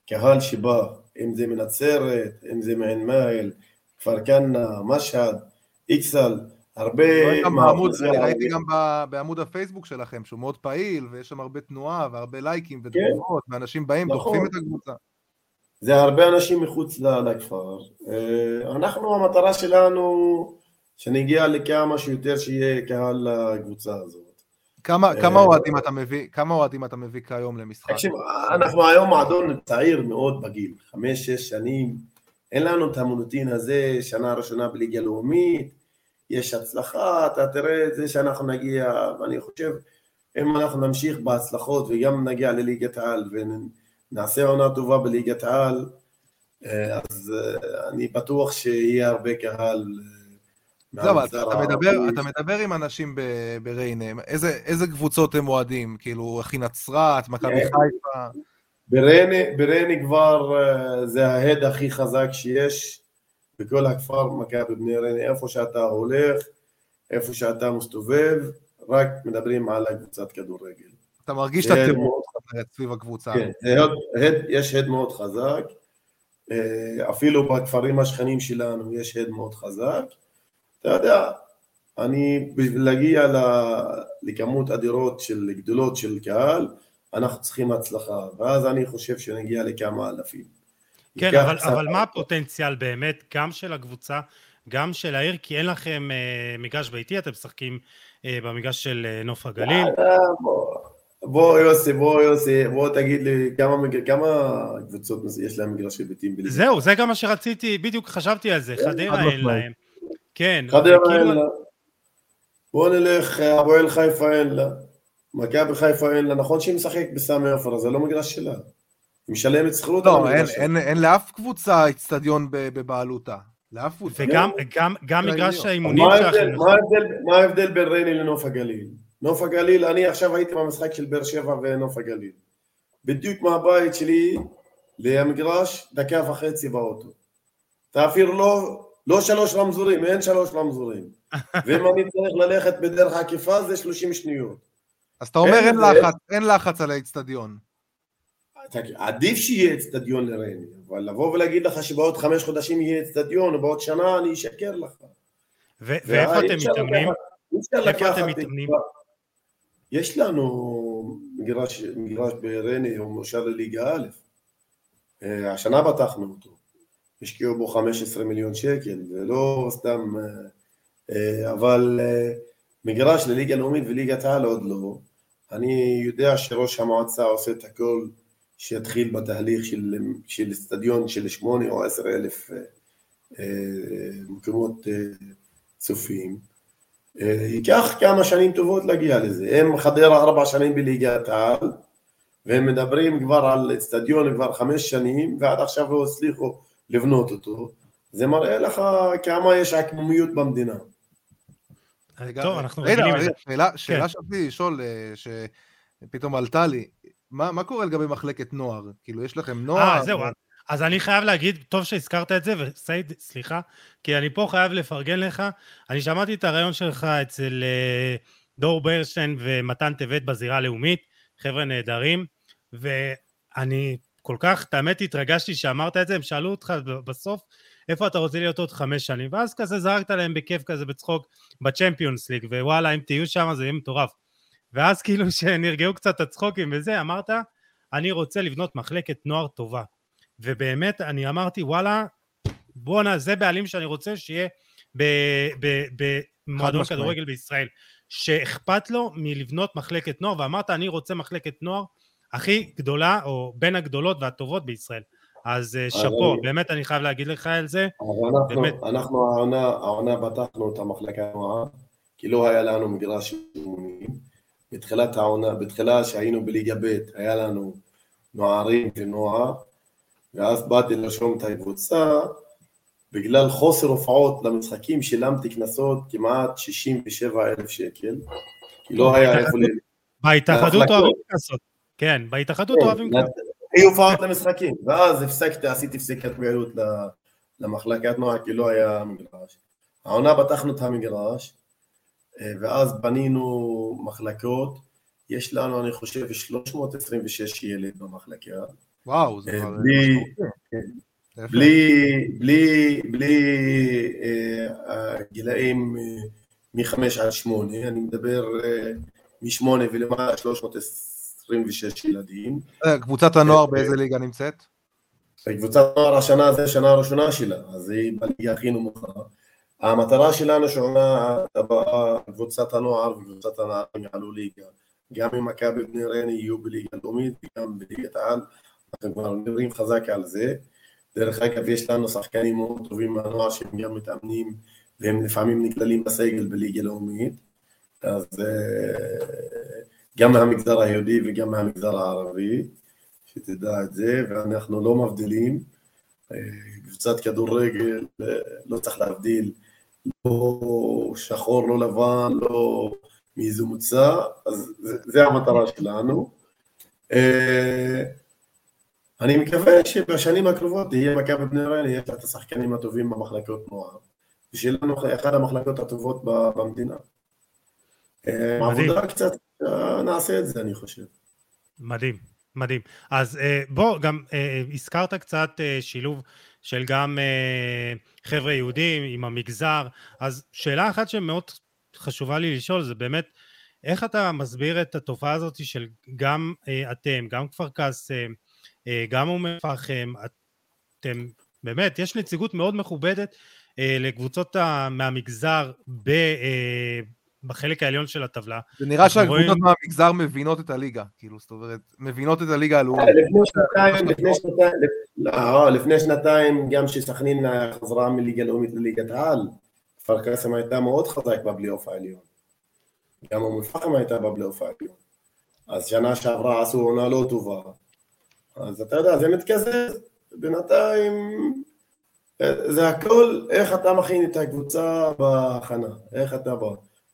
קהל שבא, אם זה מנצרת, אם זה מעין מאהל, כפר כנא, משהד, איקסל, הרבה... אני ראיתי גם בעמוד הפייסבוק שלכם, שהוא מאוד פעיל, ויש שם הרבה תנועה, והרבה לייקים ותגובות, כן. ואנשים באים, נכון. דוחפים את הקבוצה. זה הרבה אנשים מחוץ לכפר. אה, אנחנו, המטרה שלנו, שנגיע לכמה שיותר שיהיה קהל לקבוצה הזאת. כמה, אה, כמה אוהדים אתה מביא, כמה אוהדים אתה מביא כיום למשחק? תקשיב, אנחנו היום מועדון צעיר מאוד בגיל, חמש, שש שנים, אין לנו את המונוטין הזה, שנה ראשונה בליגה לאומית, יש הצלחה, אתה תראה את זה שאנחנו נגיע, ואני חושב, אם אנחנו נמשיך בהצלחות וגם נגיע לליגת העל ונעשה עונה טובה בליגת העל, אה, אז אה, אני בטוח שיהיה הרבה קהל לא, אתה, אתה, מדבר, אתה מדבר עם אנשים בריינה, איזה, איזה קבוצות הם אוהדים? כאילו, אחי נצרת, מכבי. חיפה? בריינה, בריינה כבר אה, זה ההד הכי חזק שיש בכל הכפר מכבי בני ריינה, איפה שאתה הולך, איפה שאתה מסתובב, רק מדברים על הקבוצת כדורגל. אתה מרגיש את הטירוף סביב הקבוצה. כן, יש הד מאוד חזק, אה, אפילו בכפרים השכנים שלנו יש הד מאוד חזק. אתה יודע, אני, בשביל להגיע לכמות אדירות של גדולות של קהל, אנחנו צריכים הצלחה, ואז אני חושב שנגיע לכמה אלפים. כן, אבל, אבל מה הפוטנציאל באמת, גם של הקבוצה, גם של העיר, כי אין לכם אה, מגרש ביתי, אתם משחקים אה, במגרש של אה, נוף הגליל. בוא, בוא יוסי, בוא יוסי, בוא תגיד לי כמה, כמה קבוצות יש להם מגרשי ביתיים בליגה. זהו, זה גם מה שרציתי, בדיוק חשבתי על זה, חדרה אין להם. כן. חדרה אין לה. בוא נלך, אבו חיפה אין לה. מכבי חיפה אין לה. נכון שהיא משחקת בסמי עופר, זה לא מגרש שלה. היא משלמת שכירות לא, אין, אין, אין לאף קבוצה אצטדיון בבעלותה. לאף קבוצה. וגם גם, גם מגרש האימונים שלכם. מה ההבדל בין רייני לנוף הגליל? נוף הגליל, אני עכשיו הייתי במשחק של באר שבע ונוף הגליל. בדיוק מהבית שלי למגרש, דקה וחצי באוטו. אתה אפילו לא לא שלוש רמזורים, אין שלוש רמזורים. ואם אני צריך ללכת בדרך עקיפה זה 30 שניות. אז אתה אומר אין לחץ, אין לחץ על האצטדיון. עדיף שיהיה אצטדיון לריינה, אבל לבוא ולהגיד לך שבעוד חמש חודשים יהיה אצטדיון, ובעוד שנה אני אשקר לך. ואיפה אתם מתאמנים? איפה אתם מתאמנים? יש לנו מגרש, מגרש בריינה, הוא מאושר לליגה א', אה, השנה פתחנו אותו. השקיעו בו 15 מיליון שקל, זה לא סתם, אה, אה, אבל מגרש לליגה לאומית וליגת העל עוד לא. אני יודע שראש המועצה עושה את הכל שיתחיל בתהליך של, של סטדיון של שמונה או עשר אלף מקומות צופים. ייקח כמה שנים טובות להגיע לזה. הם חדרה ארבע שנים בליגת העל, והם מדברים כבר על אצטדיון כבר חמש שנים, ועד עכשיו לא הצליחו לבנות אותו, זה מראה לך כמה יש עקמומיות במדינה. טוב, אנחנו רגילים לזה. שאלה כן. שרציתי לשאול, אה, שפתאום עלתה לי, מה קורה לגבי מחלקת נוער? כאילו, יש לכם נוער? אה, זהו, אז אני חייב להגיד, טוב שהזכרת את זה, וסייד, סליחה, כי אני פה חייב לפרגן לך. אני שמעתי את הרעיון שלך אצל אה, דור ברשטיין ומתן טבת בזירה הלאומית, חבר'ה נהדרים, ואני כל כך, את האמת התרגשתי שאמרת את זה, הם שאלו אותך בסוף איפה אתה רוצה להיות עוד חמש שנים, ואז כזה זרקת להם בכיף כזה בצחוק בצ'מפיונס ליג, ווואלה אם תהיו שם זה יהיה מטורף. ואז כאילו שנרגעו קצת הצחוקים וזה, אמרת, אני רוצה לבנות מחלקת נוער טובה. ובאמת אני אמרתי וואלה, בואנה זה בעלים שאני רוצה שיהיה במועדון כדורגל בישראל, שאכפת לו מלבנות מחלקת נוער, ואמרת אני רוצה מחלקת נוער הכי גדולה, או בין הגדולות והטובות בישראל. אז אה, שאפו, באמת אני חייב להגיד לך על זה. אנחנו, באמת... אנחנו העונה, העונה פתחנו את המחלקה הנוער, כי לא היה לנו מגרש אימונים. בתחילת העונה, בתחילה שהיינו בליגה ב', היה לנו נוערים ונוער, ואז באתי לרשום את הקבוצה, בגלל חוסר הופעות למשחקים שילמתי קנסות כמעט 67 אלף שקל, כי לא היה איפה ל... בהתאחדות אוהבים קנסות, כן, בהתאחדות כן, אוהבים קנסות. היו הופעות למשחקים, ואז הפסקתי, עשיתי הפסקת פעילות למחלקת נוער, כי לא היה מגרש. העונה פתחנו את המגרש, ואז בנינו מחלקות, יש לנו, אני חושב, 326 ילד במחלקה. וואו, זה אה, כבר... בלי, כן. בלי, בלי, בלי אה, גילאים מחמש עד שמונה, אני מדבר משמונה ולמעלה 326 ילדים. קבוצת הנוער באיזה ליגה נמצאת? קבוצת הנוער השנה זה השנה הראשונה שלה, אז היא בליגה הכי נמוכה. המטרה שלנו שעונה הבאה, קבוצת הנוער וקבוצת הנערים יעלו ליגה. גם אם מכבי בני ריינה יהיו בליגה לאומית וגם בליגת העל, אנחנו כבר נראים חזק על זה. דרך אגב, יש לנו שחקנים מאוד טובים מהנוער שהם גם מתאמנים והם לפעמים נגדלים בסגל בליגה לאומית. אז אה, גם מהמגזר היהודי וגם מהמגזר הערבי, שתדע את זה, ואנחנו לא מבדילים. אה, קבוצת כדורגל, אה, לא צריך להבדיל לא שחור, לא לבן, לא מאיזה מוצא, אז זה המטרה שלנו. אה, אני מקווה שבשנים הקרובות תהיה מכבי בני ריינה, יש את השחקנים הטובים במחלקות נוער, ושיהיה לנו אחת המחלקות הטובות במדינה. אה, עבודה קצת, אה, נעשה את זה, אני חושב. מדהים, מדהים. אז בוא, גם הזכרת קצת שילוב של גם uh, חבר'ה יהודים עם המגזר, אז שאלה אחת שמאוד חשובה לי לשאול זה באמת איך אתה מסביר את התופעה הזאת של גם uh, אתם, גם כפר קאסם, uh, גם אום אל-פחם, אתם באמת, יש נציגות מאוד מכובדת uh, לקבוצות מהמגזר ב, uh, בחלק העליון של הטבלה. זה נראה שהקבוצות רואים... מהמגזר מבינות את הליגה, כאילו, זאת אומרת, מבינות את הליגה הלאומית. לפני שנתיים, לפני שנתיים, לא, לפני שנתיים, גם שסכנין חזרה מליגה לאומית לליגת העל, כפר קאסם הייתה מאוד חזק בפלייאוף העליון. גם אום אל-פחם הייתה בפלייאוף העליון. אז שנה שעברה עשו עונה לא טובה. אז אתה יודע, זה מתקזז. בינתיים, זה הכל איך אתה מכין את הקבוצה בהכנה, איך אתה בא.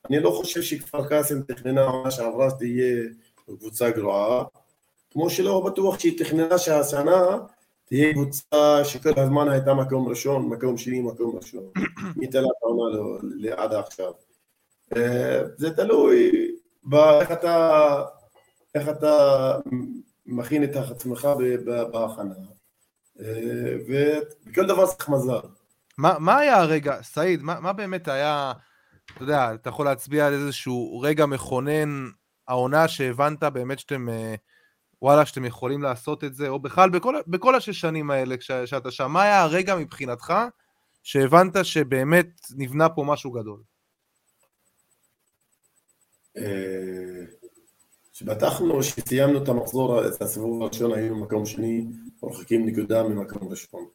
אני לא חושב שכפר קאסם תכננה עונה שעברה שתהיה קבוצה גרועה, כמו שלא בטוח שהיא תכננה שהשנה תהיה קבוצה שכל הזמן הייתה מקום ראשון, מקום שני, מקום ראשון, מתחילת העונה עד עכשיו. אה, זה תלוי באיך אתה, איך אתה מכין את עצמך בהכנה, אה, ובכל דבר צריך מזל. מה, מה היה הרגע, סעיד, מה, מה באמת היה אתה יודע, אתה יכול להצביע על איזשהו רגע מכונן, העונה שהבנת באמת שאתם, אה, וואלה, שאתם יכולים לעשות את זה, או בכלל בכל, בכל השש שנים האלה כש, שאתה שם, מה היה הרגע מבחינתך שהבנת שבאמת נבנה פה משהו גדול? כשפתחנו, אה, כשסיימנו את המחזור, את הסיבוב הראשון, היינו במקום שני, מרחיקים נקודה ממקום ראשון.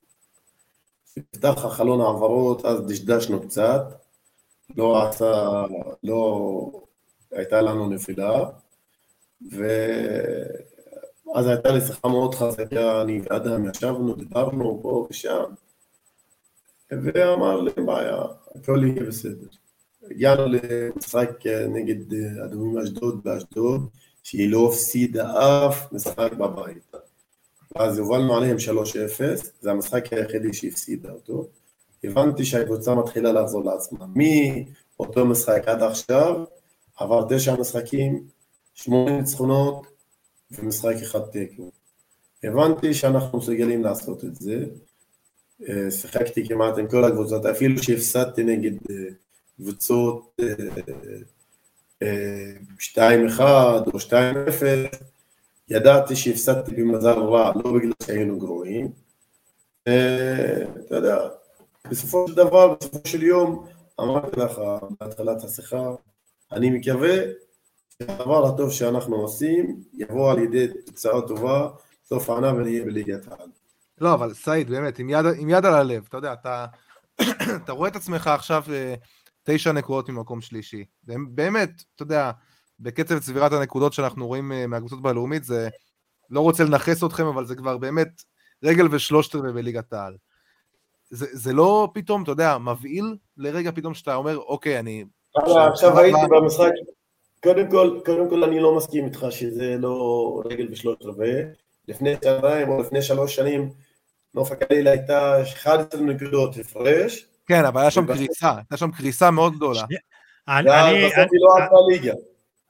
כשפתח החלון העברות, אז דשדשנו קצת, לא עשה, לא הייתה לנו נפילה, ואז הייתה לי שיחה מאוד חזקה, אני ואדם ישבנו, דיברנו פה ושם, ואמר לי, בעיה, הכל יהיה בסדר. הגענו למשחק נגד אדומים אשדוד באשדוד, שהיא לא הפסידה אף משחק בבית. אז הובלנו עליהם 3-0, זה המשחק היחידי שהפסידה אותו. הבנתי שהקבוצה מתחילה לחזור לעצמה. מאותו משחק עד עכשיו, עבר תשע משחקים, שמונה ניצחונות ומשחק אחד תיקו. הבנתי שאנחנו מסוגלים לעשות את זה. אה, שיחקתי כמעט עם כל הקבוצות, אפילו שהפסדתי נגד אה, קבוצות 2-1 אה, או 2-0, ידעתי שהפסדתי במזל רע, לא בגלל שהיינו גרועים. אתה יודע, בסופו של דבר, בסופו של יום, אמרתי לך בהתחלת השיחה, אני מקווה שהדבר הטוב שאנחנו עושים יבוא על ידי תוצאה טובה, סוף העונה ונהיה בליגת העל. לא, אבל סעיד, באמת, עם יד, עם יד על הלב, אתה יודע, אתה, אתה רואה את עצמך עכשיו אה, תשע נקודות ממקום שלישי. באמת, אתה יודע, בקצב צבירת הנקודות שאנחנו רואים אה, מהקבוצות בלאומית, זה, לא רוצה לנכס אתכם, אבל זה כבר באמת רגל ושלושת רבעי בליגת העל. זה, זה לא פתאום, אתה יודע, מבהיל לרגע פתאום שאתה אומר, אוקיי, אני... עכשיו הייתי במשחק, קודם כל, קודם כל אני לא מסכים איתך שזה לא רגל בשלושת רבעי. לפני שנתיים או לפני שלוש שנים, נוף הגליל הייתה 11 נקודות הפרש. כן, אבל היה שם קריסה, הייתה שם קריסה מאוד גדולה. אני, בסוף היא לא עלתה ליגה.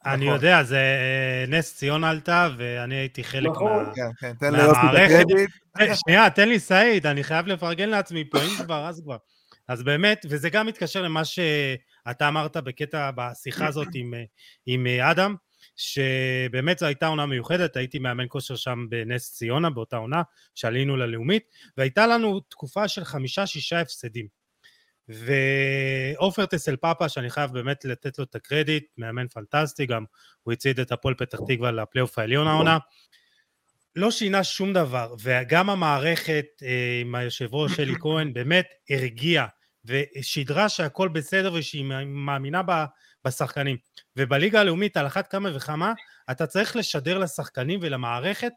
אני נכון. יודע, זה אה, נס ציון עלתה, ואני הייתי חלק נכון. מה... כן, כן, תן ליוסי את הקרדיט. אה, שנייה, תן לי סעיד, אני חייב לפרגן לעצמי פה, אם כבר, אז כבר. אז באמת, וזה גם מתקשר למה שאתה אמרת בקטע, בשיחה הזאת עם, עם אדם, שבאמת זו הייתה עונה מיוחדת, הייתי מאמן כושר שם בנס ציונה באותה עונה, שעלינו ללאומית, והייתה לנו תקופה של חמישה-שישה הפסדים. ועופר טסל פאפה, שאני חייב באמת לתת לו את הקרדיט, מאמן פנטסטי, גם הוא הצעיד את הפועל פתח תקווה לפלייאוף העליון העונה, לא שינה שום דבר, וגם המערכת אה, עם היושב ראש אלי כהן באמת הרגיעה ושידרה שהכל בסדר ושהיא מאמינה בשחקנים. ובליגה הלאומית על אחת כמה וכמה אתה צריך לשדר לשחקנים ולמערכת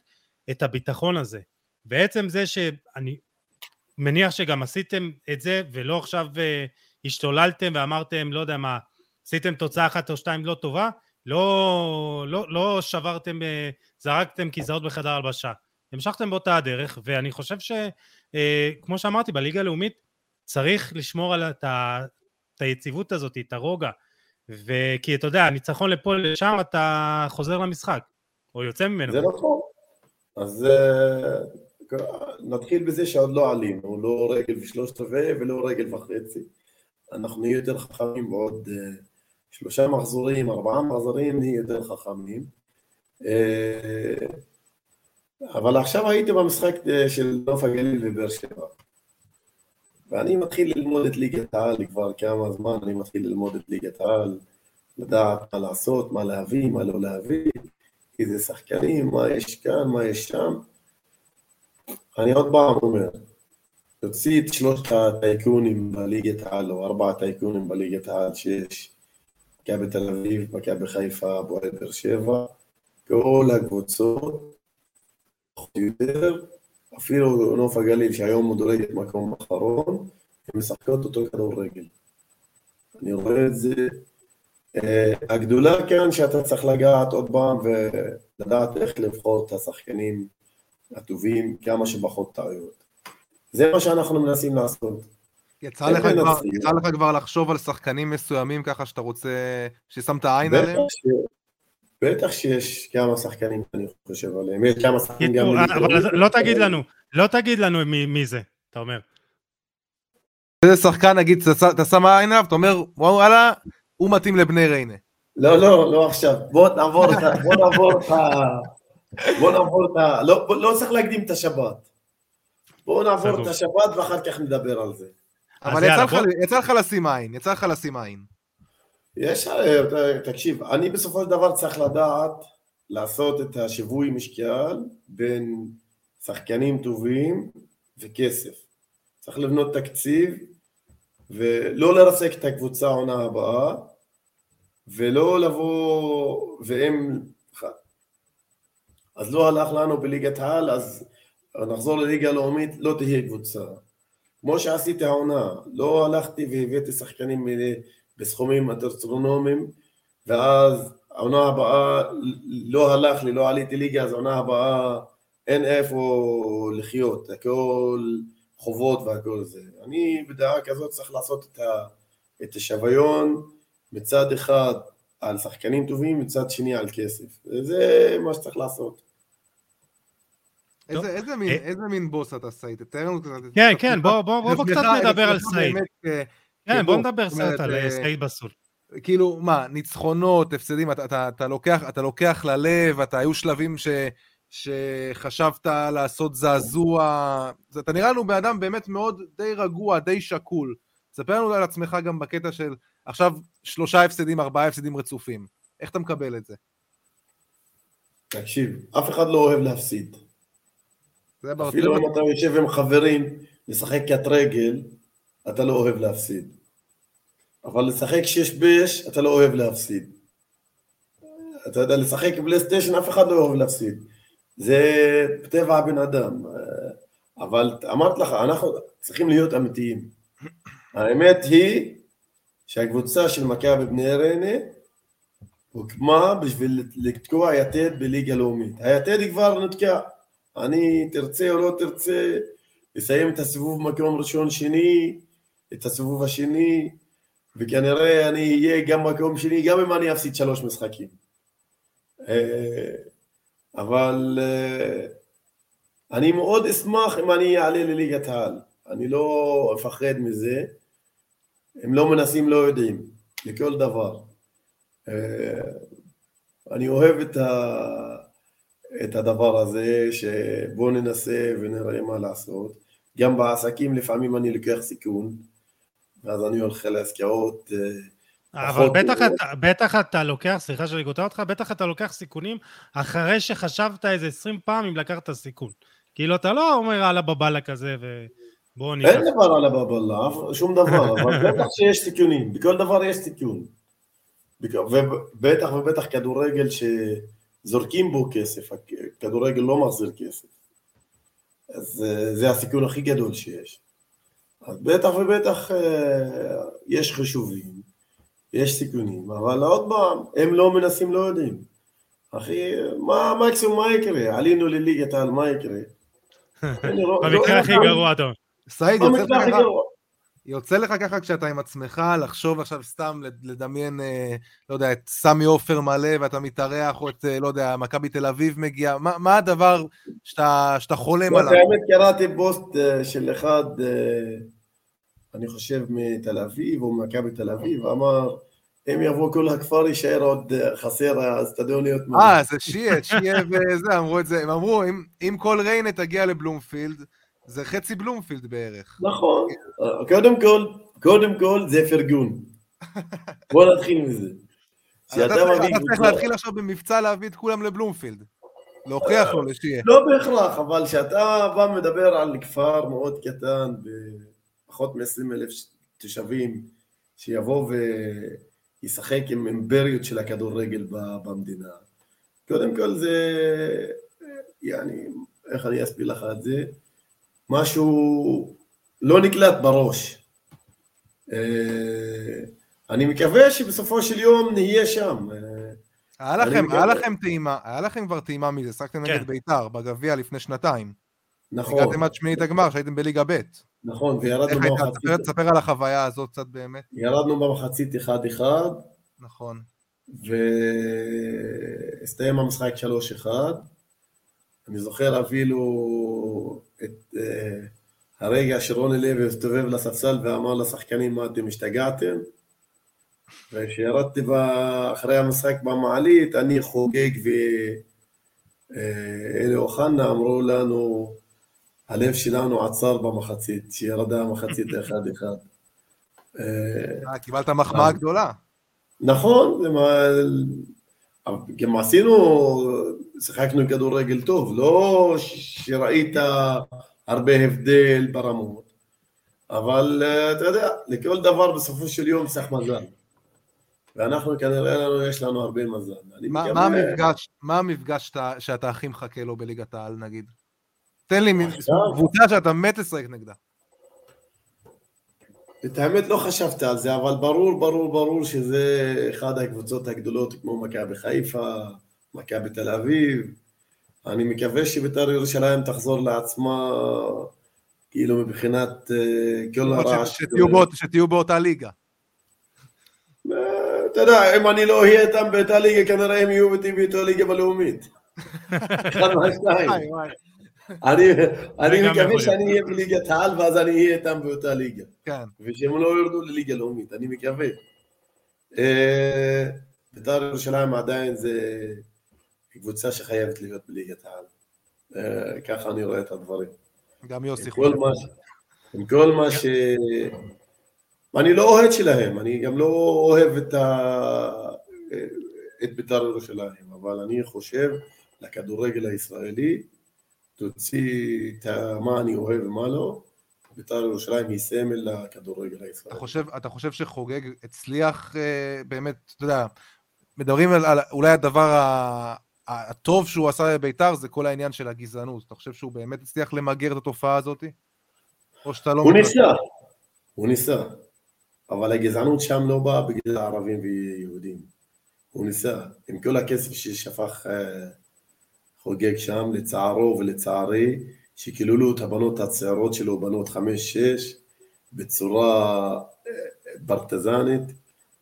את הביטחון הזה. בעצם זה שאני מניח שגם עשיתם את זה ולא עכשיו uh, השתוללתם ואמרתם לא יודע מה עשיתם תוצאה אחת או שתיים לא טובה לא, לא, לא שברתם, uh, זרקתם כיסאות בחדר הלבשה. המשכתם באותה הדרך ואני חושב שכמו uh, שאמרתי בליגה הלאומית צריך לשמור על את, ה, את היציבות הזאת, את הרוגע. וכי אתה יודע, ניצחון לפה לשם אתה חוזר למשחק או יוצא ממנו. זה נכון אז נתחיל בזה שעוד לא עלינו, לא רגל ושלושת רבעי ולא רגל וחצי. אנחנו נהיה יותר חכמים בעוד uh, שלושה מחזורים, ארבעה מחזורים, נהיה יותר חכמים. Uh, אבל עכשיו הייתי במשחק uh, של נוף הגליל ובאר שבע. ואני מתחיל ללמוד את ליגת העל כבר כמה זמן, אני מתחיל ללמוד את ליגת העל, לדעת מה לעשות, מה להביא, מה לא להביא, איזה שחקנים, מה יש כאן, מה יש שם. אני עוד פעם אומר, תוציא את שלושת הטייקונים בליגת העל, או ארבעה טייקונים בליגת העל שיש, מכבי תל אביב, מכבי חיפה, בועד באר שבע, כל הקבוצות, יותר, אפילו נוף הגליל שהיום מדורגת מקום אחרון, הן משחקות אותו כדורגל. אני רואה את זה. Uh, הגדולה כאן שאתה צריך לגעת עוד פעם ולדעת איך לבחור את השחקנים הטובים, כמה שפחות טעויות. זה מה שאנחנו מנסים לעשות. יצא לך, כבר, יצא לך כבר לחשוב על שחקנים מסוימים ככה שאתה רוצה, ששמת עין עליהם? ש... בטח שיש כמה שחקנים שאני חושב עליהם, יש כמה שחקנים גם... אבל לא תגיד לנו, לא תגיד לנו מי, מי זה, אתה אומר. איזה שחקן, נגיד, אתה שם עין עליו, אתה אומר, וואלה, הוא מתאים לבני ריינה. לא, לא, לא עכשיו, בוא נעבור, בוא נעבור את ה... בוא נעבור את ה... לא, לא צריך להקדים את השבת. בואו נעבור את השבת ואחר כך נדבר על זה. אבל יצא, לך, יצא לך לשים עין, יצא לך לשים עין. יש, אה, תקשיב, אני בסופו של דבר צריך לדעת לעשות את השיווי משקל בין שחקנים טובים וכסף. צריך לבנות תקציב ולא לרסק את הקבוצה העונה הבאה ולא לבוא והם אז לא הלך לנו בליגת העל, אז נחזור לליגה הלאומית, לא תהיה קבוצה. כמו שעשיתי העונה, לא הלכתי והבאתי שחקנים בסכומים אסטרונומיים, ואז העונה הבאה לא הלך לי, לא עליתי ליגה, אז העונה הבאה אין איפה לחיות, הכל חובות והכל זה. אני בדעה כזאת צריך לעשות את, ה, את השוויון מצד אחד על שחקנים טובים, מצד שני על כסף. זה מה שצריך לעשות. איזה, איזה, מין, אה, איזה מין בוס אתה סעיד? תתאר לנו קצת. כן, כן, בוא, בוא, בוא, בוא קצת נדבר על סעיד. כן, בוא נדבר קצת על אה, סעיד בסול. כאילו, מה, ניצחונות, הפסדים, אתה, אתה, אתה, לוקח, אתה לוקח ללב, אתה היו שלבים ש, שחשבת לעשות זעזוע, אתה נראה לנו בן אדם באמת מאוד די רגוע, די שקול. ספר לנו על עצמך גם בקטע של עכשיו שלושה הפסדים, ארבעה הפסדים רצופים. איך אתה מקבל את זה? תקשיב, אף אחד לא אוהב להפסיד. אפילו אם אתה יושב עם חברים לשחק קט רגל, אתה לא אוהב להפסיד. אבל לשחק שש בש, אתה לא אוהב להפסיד. אתה יודע, לשחק פלייסטיישן, אף אחד לא אוהב להפסיד. זה טבע הבן אדם. אבל אמרתי לך, אנחנו צריכים להיות אמיתיים. האמת היא שהקבוצה של מכבי בני ריינה הוקמה בשביל לתקוע יתד בליגה לאומית. היתד כבר נתקע. אני, תרצה או לא תרצה, לסיים את הסיבוב מקום ראשון שני, את הסיבוב השני, וכנראה אני אהיה גם מקום שני, גם אם אני אפסיד שלוש משחקים. אה, אבל אה, אני מאוד אשמח אם אני אעלה לליגת העל. אני לא אפחד מזה. הם לא מנסים, לא יודעים, לכל דבר. אה, אני אוהב את, ה... את הדבר הזה, שבואו ננסה ונראה מה לעשות. גם בעסקים לפעמים אני לוקח סיכון, ואז אני הולך לעסקאות. אה, אבל בטח אתה, בטח אתה לוקח, סליחה שאני קוטע אותך, בטח אתה לוקח סיכונים אחרי שחשבת איזה 20 פעם אם לקחת סיכון. כאילו אתה לא אומר אללה בבאללה כזה ובואו ניקח. אין דבר אללה בבאללה, שום דבר, אבל בטח שיש סיכונים, בכל דבר יש סיכון. ובטח ובטח כדורגל שזורקים בו כסף, כדורגל לא מחזיר כסף. אז אה, זה הסיכון הכי גדול שיש. אז בטח ובטח אה, יש חישובים, יש סיכונים, אבל עוד פעם, הם לא מנסים, לא יודעים. אחי, מה מקסימום מה יקרה? עלינו לליגת העל, מה יקרה? במקרה הכי גרוע, טוב. סעיד, יוצא לך ככה כשאתה עם עצמך לחשוב עכשיו סתם לדמיין, אה, לא יודע, את סמי עופר מלא ואתה מתארח, או את, אה, לא יודע, מכבי תל אביב מגיע, מה, מה הדבר שאתה, שאתה חולם עליו? האמת קראתי פוסט אה, של אחד, אני חושב מתל אביב או ממכבי תל אביב, אמר אם יבוא כל הכפר יישאר עוד חסר האצטדיוניות. אה, זה שיהיה, שיהיה וזה, אמרו את זה, הם אמרו, אם, אם כל ריינה תגיע לבלומפילד, זה חצי בלומפילד בערך. נכון, קודם כל, קודם כל זה פרגון. בוא נתחיל מזה. אתה צריך להתחיל עכשיו במבצע להביא את כולם לבלומפילד. להוכיח לו לשיהיה. לא בהכרח, אבל כשאתה בא מדבר על כפר מאוד קטן, בפחות מ-20 אלף תושבים, שיבוא וישחק עם אימבריות של הכדורגל במדינה. קודם כל זה, יעני, איך אני אסביר לך את זה? משהו לא נקלט בראש. אה, אני מקווה שבסופו של יום נהיה שם. אה, היה לכם, היה לכם טעימה, היה לכם כבר טעימה מזה, שחקתם כן. נגד בית"ר בגביע לפני שנתיים. נכון. הגעתם עד שמינית הגמר, שהייתם בליגה ב'. נכון, וירדנו במחצית. תספר על החוויה הזאת קצת באמת. ירדנו במחצית 1-1. נכון. והסתיים המשחק 3-1. אני זוכר אפילו את uh, הרגע שרוני לוי הסתובב לספסל ואמר לשחקנים מה אתם השתגעתם? וכשירדתי אחרי המשחק במעלית אני חוגג ואלי אה, אוחנה אמרו לנו הלב שלנו עצר במחצית, שירדה המחצית אחד אחד. אה, קיבלת מחמאה גדולה. נכון, גם עשינו, שיחקנו כדורגל טוב, לא שראית הרבה הבדל ברמות, אבל אה, אתה יודע, לכל דבר בסופו של יום צריך מזל. ואנחנו כנראה לנו, יש לנו הרבה מזל. מה, מה המפגש, מה המפגש שאתה, שאתה הכי מחכה לו בליגת העל נגיד? תן לי קבוצה שאתה מת לשחק נגדה. את האמת לא חשבת על זה, אבל ברור, ברור, ברור שזה אחד הקבוצות הגדולות כמו מכבי חיפה, מכבי תל אביב. אני מקווה שבית"ר ירושלים תחזור לעצמה, כאילו מבחינת אה, כל הרעש. שתהיו באותה ליגה. אה, אתה יודע, אם אני לא אהיה איתם באותה ליגה, כנראה הם יהיו איתי באותה ליגה בלאומית. אחד מהשניים. אני מקווה שאני אהיה בליגת העל ואז אני אהיה איתם באותה ליגה. כן. ושהם לא ירדו לליגה לאומית, אני מקווה. אה, בית"ר ירושלים עדיין זה קבוצה שחייבת להיות בליגת העל. אה, ככה אני רואה את הדברים. גם יוסי חושב. עם כל מה ש... אני לא אוהד שלהם, אני גם לא אוהב את, ה... את בית"ר ירושלים, אבל אני חושב לכדורגל הישראלי תוציא את מה אני אוהב ומה לא, בית"ר ירושלים היא סמל לכדורגל הישראלי. אתה חושב, אתה חושב שחוגג הצליח אה, באמת, אתה יודע, מדברים על, על אולי הדבר הטוב שהוא עשה בביתר זה כל העניין של הגזענות. אתה חושב שהוא באמת הצליח למגר את התופעה הזאת? או שאתה לא... הוא ניסה, הוא ניסה. אבל הגזענות שם לא באה בגלל ערבים ויהודים. הוא ניסה. עם כל הכסף ששפך אה, חוגג שם, לצערו ולצערי, שקיללו את הבנות הצעירות שלו, בנות חמש-שש, בצורה אה, פרטזנית,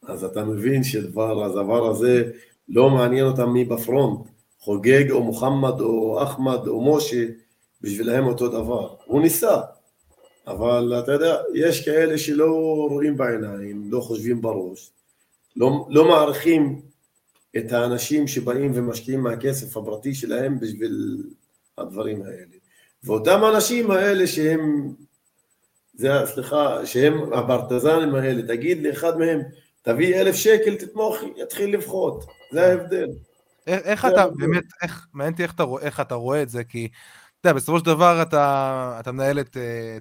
אז אתה מבין שהדבר הזה לא מעניין אותם מי בפרונט, חוגג או מוחמד או אחמד או משה, בשבילהם אותו דבר. הוא ניסה, אבל אתה יודע, יש כאלה שלא רואים בעיניים, לא חושבים בראש, לא, לא מעריכים את האנשים שבאים ומשקיעים מהכסף הפרטי שלהם בשביל הדברים האלה. ואותם האנשים האלה שהם, זה, סליחה, שהם הפרטזנים האלה, תגיד לאחד מהם, תביא אלף שקל, תתמוך, יתחיל לבחוט, זה ההבדל. איך, איך אתה, ההבדל. באמת, איך, מעניין אותי איך, איך אתה רואה את זה, כי אתה יודע, בסופו של דבר אתה, אתה מנהל את uh,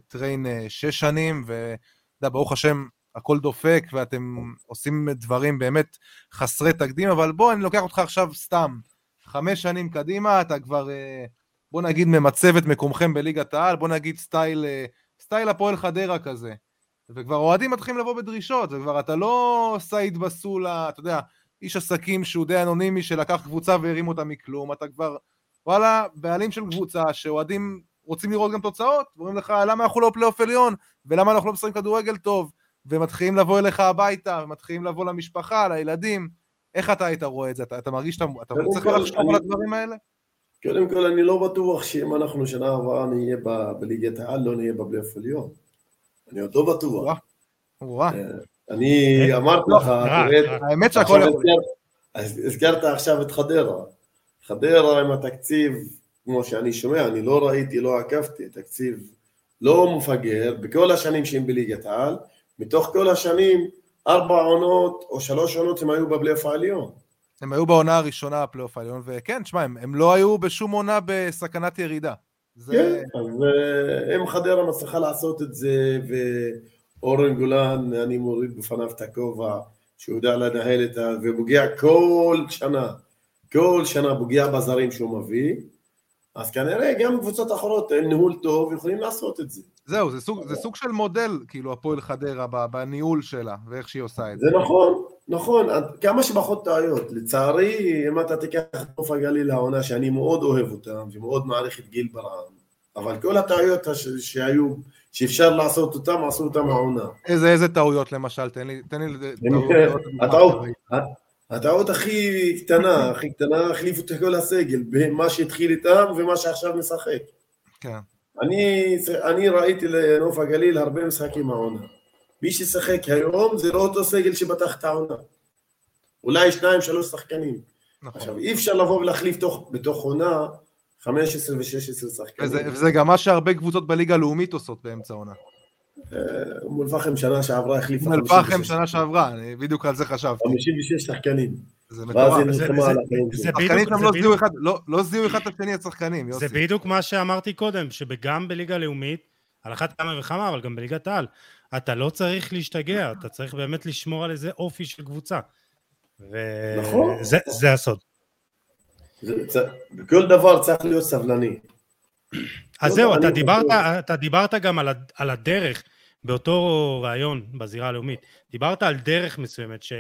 טריין uh, שש שנים, ואתה יודע, ברוך השם, הכל דופק, ואתם עושים דברים באמת חסרי תקדים, אבל בוא, אני לוקח אותך עכשיו סתם, חמש שנים קדימה, אתה כבר, uh, בוא נגיד, ממצב את מקומכם בליגת העל, בוא נגיד סטייל, אה, סטייל הפועל חדרה כזה. וכבר אוהדים מתחילים לבוא בדרישות, וכבר אתה לא סעיד בסולה, אתה יודע, איש עסקים שהוא די אנונימי שלקח קבוצה והרים אותה מכלום, אתה כבר, וואלה, בעלים של קבוצה שאוהדים רוצים לראות גם תוצאות, ואומרים לך למה אנחנו לא פלייאוף עליון, ולמה אנחנו לא משחקים כדורגל טוב, ומתחילים לבוא אליך הביתה, ומתחילים לבוא למשפחה, לילדים, איך אתה היית רואה את זה? אתה, אתה מרגיש שאתה אתה צריך לחשוב על הדברים האלה? קודם כל, אני לא בטוח שאם אנחנו שנה הבאה נהיה בליגת העל, לא נהיה בפלייאוף עליון. אני עוד לא בטוח. אה, אני אה, אמרתי לא, לך, האמת שהכל יכול. הזכרת עכשיו את חדרה. חדרה עם התקציב, כמו שאני שומע, אני לא ראיתי, לא עקבתי, תקציב לא מפגר, בכל השנים שהם בליגת העל, מתוך כל השנים, ארבע עונות או שלוש עונות הם היו בפלייאוף העליון. הם היו בעונה הראשונה בפלייאוף העליון, וכן, תשמע, הם, הם לא היו בשום עונה בסכנת ירידה. זה... כן, אז אה, אם חדרה מצליחה לעשות את זה, ואורן גולן, אני מוריד בפניו את הכובע, שהוא יודע לנהל את ה... ופוגע כל שנה, כל שנה פוגע בזרים שהוא מביא, אז כנראה גם קבוצות אחרות עם ניהול טוב יכולים לעשות את זה. זהו, זה סוג, זה סוג של מודל, כאילו, הפועל חדרה בניהול שלה, ואיך שהיא עושה את זה. זה נכון, נכון, כמה שפחות טעויות. לצערי, אם אתה תיקח את נוף הגליל העונה, שאני מאוד אוהב אותם, ומאוד מעריך את גיל ברעם, אבל כל הטעויות שהיו, שאפשר לעשות אותם, עשו אותם העונה. איזה, איזה טעויות למשל? תן לי, תן לי טעויות. הטעות הכי קטנה, הכי קטנה, החליפו את כל הסגל, במה שהתחיל איתם ומה שעכשיו משחק. כן. אני, אני ראיתי לנוף הגליל הרבה משחקים העונה. מי ששיחק היום זה לא אותו סגל שפתח את העונה. אולי שניים, שלוש שחקנים. נכון. עכשיו, אי אפשר לבוא ולהחליף תוך, בתוך עונה 15 ו-16 שחקנים. וזה, וזה גם מה שהרבה קבוצות בליגה הלאומית עושות באמצע העונה. אה, אום אל-פחם שנה שעברה החליפה. אום אל-פחם שנה שעברה, אני בדיוק על זה חשבתי. 56 שחקנים. זה מטורף. שם לא, לא זיהו אחד את השני השחקנים, זה בדיוק מה שאמרתי קודם, שגם בליגה הלאומית, על אחת כמה וכמה, אבל גם בליגת העל, אתה לא צריך להשתגע, אתה צריך באמת לשמור על איזה אופי של קבוצה. נכון. וזה הסוד. בכל דבר צריך להיות סבלני. אז זהו, אתה דיברת, אתה דיברת גם על, על הדרך באותו ראיון בזירה הלאומית. דיברת על דרך מסוימת, ש,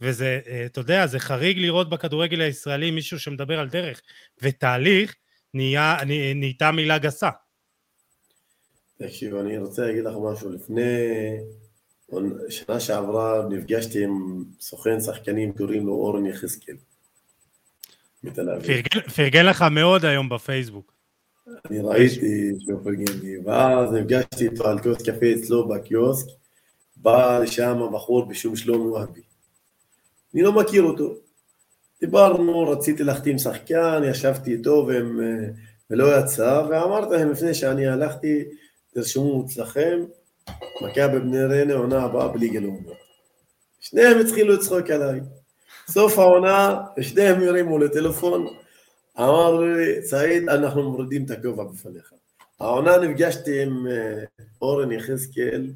וזה, אה, אתה יודע, זה חריג לראות בכדורגל הישראלי מישהו שמדבר על דרך, ותהליך נהיה, נהייתה מילה גסה. תקשיב, אני רוצה להגיד לך משהו. לפני שנה שעברה נפגשתי עם סוכן שחקנים, קוראים לו אורן יחזקאל. פרגן לך מאוד היום בפייסבוק. אני ראיתי שהוא פרגן לי, ואז נפגשתי איתו על כוס קפה אצלו בקיוסק, בא לשם בחור בשום שלומי והבי. אני לא מכיר אותו. דיברנו, רציתי להחתים שחקן, ישבתי איתו והם, ולא יצא, ואמרתי להם לפני שאני הלכתי, תרשמו אצלכם, מכבי בני ריינה, עונה הבאה בליגה לאומית. שניהם התחילו לצחוק עליי. סוף העונה, שניהם הרימו לטלפון, אמר לי, סעיד, אנחנו מורידים את הכובע בפניך. העונה נפגשתי עם אה, אורן יחזקאל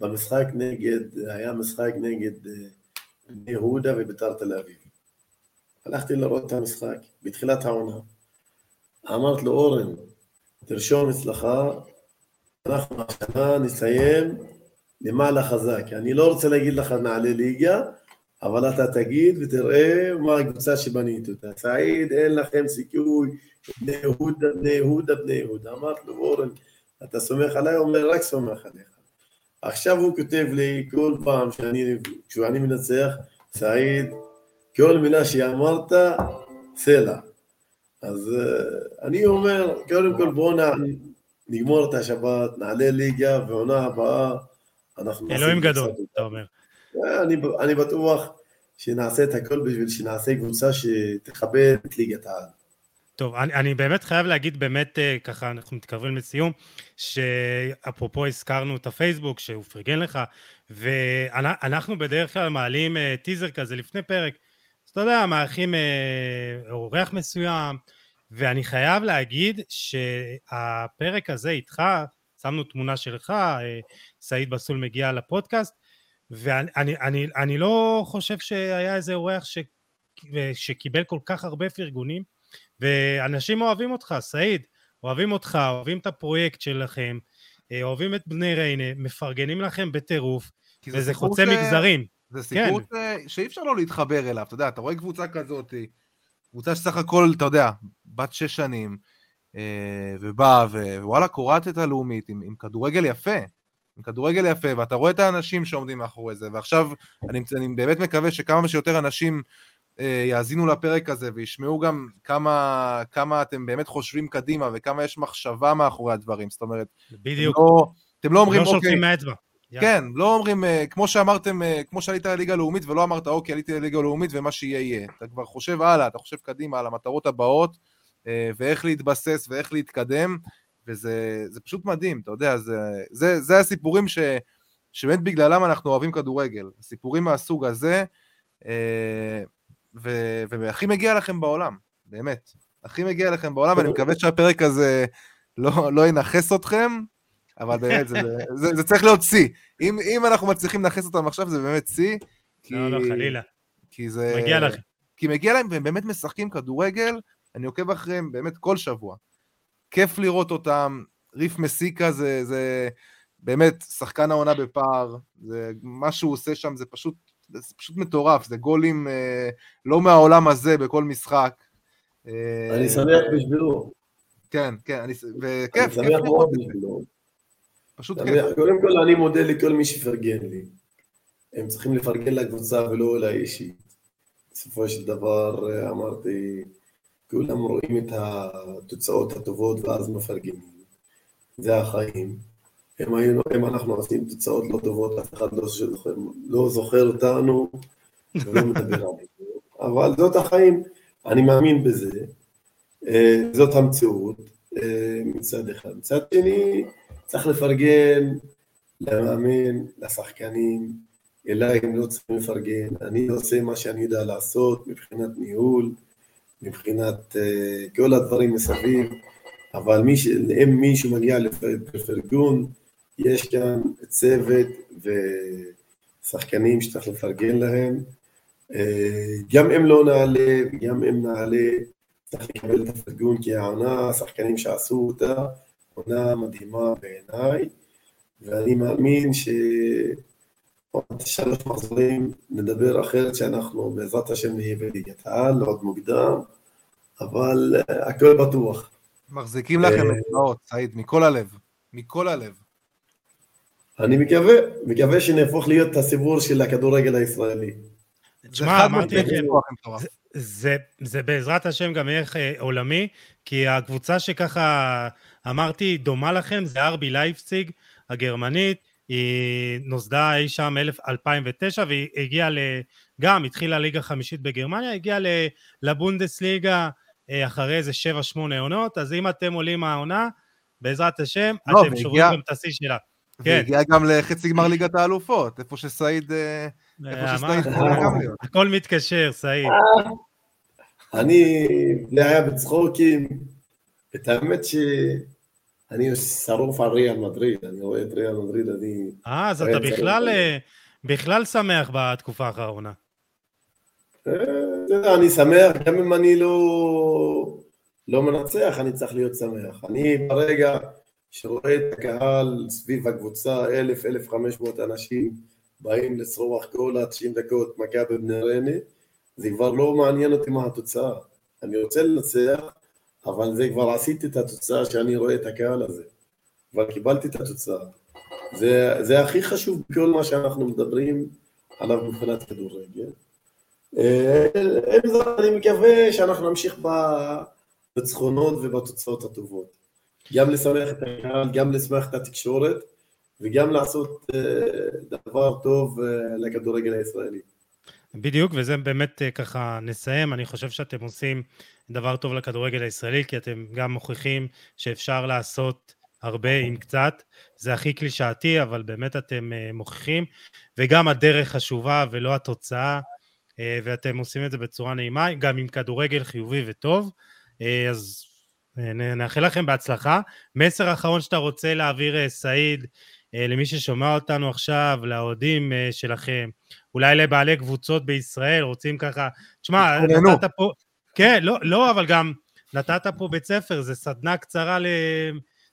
במשחק נגד, היה משחק נגד אה, בני יהודה וביתר תל אביב. הלכתי לראות את המשחק בתחילת העונה. אמרת לו, אורן, תרשום אצלך, אנחנו השנה נסיים למעלה חזק. אני לא רוצה להגיד לך נעלה ליגה, אבל אתה תגיד ותראה מה הקבוצה שבנית אותה. סעיד, אין לכם סיכוי, בני יהודה, בני יהודה, בני יהודה. אמרתי לו, אורן, אתה סומך עליי? הוא אומר, רק סומך עליך. עכשיו הוא כותב לי כל פעם שאני, כשאני מנצח, סעיד, כל מילה שאמרת, סלע. אז uh, אני אומר, קודם כל בואו נגמור את השבת, נעלה ליגה, ועונה הבאה אנחנו... אלוהים גדול, אתה אומר. אני, אני בטוח שנעשה את הכל בשביל שנעשה קבוצה שתכבד את ליגת העל. טוב, אני, אני באמת חייב להגיד באמת, אה, ככה אנחנו מתקרבים לסיום, שאפרופו הזכרנו את הפייסבוק, שהוא פרגן לך, ואנחנו בדרך כלל מעלים אה, טיזר כזה לפני פרק, אז אתה יודע, מארחים אה, אורח מסוים, ואני חייב להגיד שהפרק הזה איתך, שמנו תמונה שלך, סעיד בסול מגיע לפודקאסט, ואני אני, אני, אני לא חושב שהיה איזה אורח ש, שקיבל כל כך הרבה פרגונים, ואנשים אוהבים אותך, סעיד, אוהבים אותך, אוהבים את הפרויקט שלכם, אה, אוהבים את בני ריינה, מפרגנים לכם בטירוף, וזה חוצה ש... מגזרים. זה סיפור כן. ש... שאי אפשר לא להתחבר אליו, אתה יודע, אתה רואה קבוצה כזאת, קבוצה שסך הכל, אתה יודע, בת שש שנים, אה, ובאה, ווואלה, קורעת את הלאומית עם, עם כדורגל יפה, עם כדורגל יפה, ואתה רואה את האנשים שעומדים מאחורי זה, ועכשיו אני, אני באמת מקווה שכמה שיותר אנשים אה, יאזינו לפרק הזה וישמעו גם כמה, כמה אתם באמת חושבים קדימה וכמה יש מחשבה מאחורי הדברים, זאת אומרת, בדיוק. לא, אתם לא אומרים, לא אוקיי, מהאצבע. כן, לא אומרים, אה, כמו שאמרתם, אה, כמו שעלית לליגה הלאומית ולא אמרת, אוקיי, עליתי לליגה הלאומית ומה שיהיה יהיה. אתה כבר חושב הלאה, אתה חושב קדימה על המטרות הבאות, ואיך להתבסס ואיך להתקדם, וזה פשוט מדהים, אתה יודע, זה, זה, זה הסיפורים ש, שבאמת בגללם אנחנו אוהבים כדורגל. סיפורים מהסוג הזה, ו- והכי מגיע לכם בעולם, באמת. הכי מגיע לכם בעולם, ואני מקווה שהפרק הזה לא, לא ינכס אתכם, אבל באמת, זה, זה, זה צריך להיות שיא. אם, אם אנחנו מצליחים לנכס אותם עכשיו, זה באמת שיא. כי... לא, לא, חלילה. כי זה... מגיע לכם. כי מגיע להם, והם באמת משחקים כדורגל, אני עוקב אחריהם באמת כל שבוע. כיף לראות אותם, ריף מסיקה זה, זה באמת שחקן העונה בפער, זה, מה שהוא עושה שם זה פשוט זה פשוט מטורף, זה גולים אה, לא מהעולם הזה בכל משחק. אה, אני שמח בשבילו. כן, כן, אני, וכיף, אני שמח מאוד בשבילו. פשוט כיף. קודם כל אני מודה לכל מי שפרגן לי. הם צריכים לפרגן לקבוצה ולא אליי אישית. בסופו של דבר אה, אמרתי, כולם רואים את התוצאות הטובות ואז מפרגנים. זה החיים. אם, היינו, אם אנחנו עושים תוצאות לא טובות, אף אחד לא זוכר, לא זוכר אותנו ולא מדבר עלינו. אבל זאת החיים, אני מאמין בזה, אה, זאת המציאות אה, מצד אחד. מצד שני, צריך לפרגן למאמן, לשחקנים, אליי הם לא צריכים לפרגן, אני עושה מה שאני יודע לעשות מבחינת ניהול, מבחינת uh, כל הדברים מסביב, אבל מי ש... אם מישהו מגיע לפרגון, יש כאן צוות ושחקנים שצריך לפרגן להם. אה, גם אם לא נעלה, גם אם נעלה, צריך לקבל את הפרגון, כי העונה, השחקנים שעשו אותה, עונה מדהימה בעיניי, ואני מאמין שעוד שלוש מחזורים נדבר אחרת שאנחנו בעזרת השם נהיה בליגת העל, עוד מוקדם, אבל אה, הכל בטוח. מחזיקים לכם את סעיד, מכל הלב, מכל הלב. אני מקווה, מקווה שנהפוך להיות הסיפור של הכדורגל הישראלי. תשמע, אמרתי לכם, זה, זה בעזרת השם גם יהיה אה, עולמי, כי הקבוצה שככה אמרתי דומה לכם זה ארבי לייפציג הגרמנית, היא נוסדה אי שם 2009 והיא הגיעה גם התחילה ליגה חמישית בגרמניה, הגיעה לבונדסליגה אה, אחרי איזה 7-8 עונות, אז אם אתם עולים מהעונה, בעזרת השם, לא, אתם שוברים גם את השיא שלה. כן. והגיע גם לחצי גמר ליגת האלופות, איפה שסעיד... אה, איפה שסעיד גם להיות. הכל מתקשר, סעיד. אני, זה היה בצחוקים. את האמת שאני שרוף על ריאל מדריד, אני רואה את ריאל מדריד, אני... אה, אז אתה בכלל, אה, בכלל שמח בתקופה האחרונה. אתה יודע, אני שמח, גם אם אני לא, לא מנצח, אני צריך להיות שמח. אני ברגע שרואה את הקהל סביב הקבוצה, אלף, אלף חמש מאות אנשים באים לצרוח כל ה-90 דקות מכבי בני ריינה, זה כבר לא מעניין אותי מה התוצאה. אני רוצה לנצח, אבל זה כבר עשיתי את התוצאה שאני רואה את הקהל הזה. כבר קיבלתי את התוצאה. זה, זה הכי חשוב בכל מה שאנחנו מדברים עליו מבחינת כדורגל. אה, עם זאת, אני מקווה שאנחנו נמשיך בניצחונות ובתוצאות הטובות. גם לשמח את הקהל, גם לשמח את התקשורת, וגם לעשות אה, דבר טוב אה, לכדורגל הישראלי. בדיוק, וזה באמת ככה נסיים. אני חושב שאתם עושים דבר טוב לכדורגל הישראלי, כי אתם גם מוכיחים שאפשר לעשות הרבה עם קצת. זה הכי קלישאתי, אבל באמת אתם מוכיחים. וגם הדרך חשובה ולא התוצאה. אה, ואתם עושים את זה בצורה נעימה, גם עם כדורגל חיובי וטוב, אה, אז אה, נאחל לכם בהצלחה. מסר אחרון שאתה רוצה להעביר, סעיד, למי ששומע אותנו עכשיו, לאוהדים שלכם, אולי לבעלי קבוצות בישראל, רוצים ככה, תשמע, נתת פה, כן, לא, לא, אבל גם נתת פה בית ספר, זה סדנה קצרה ל...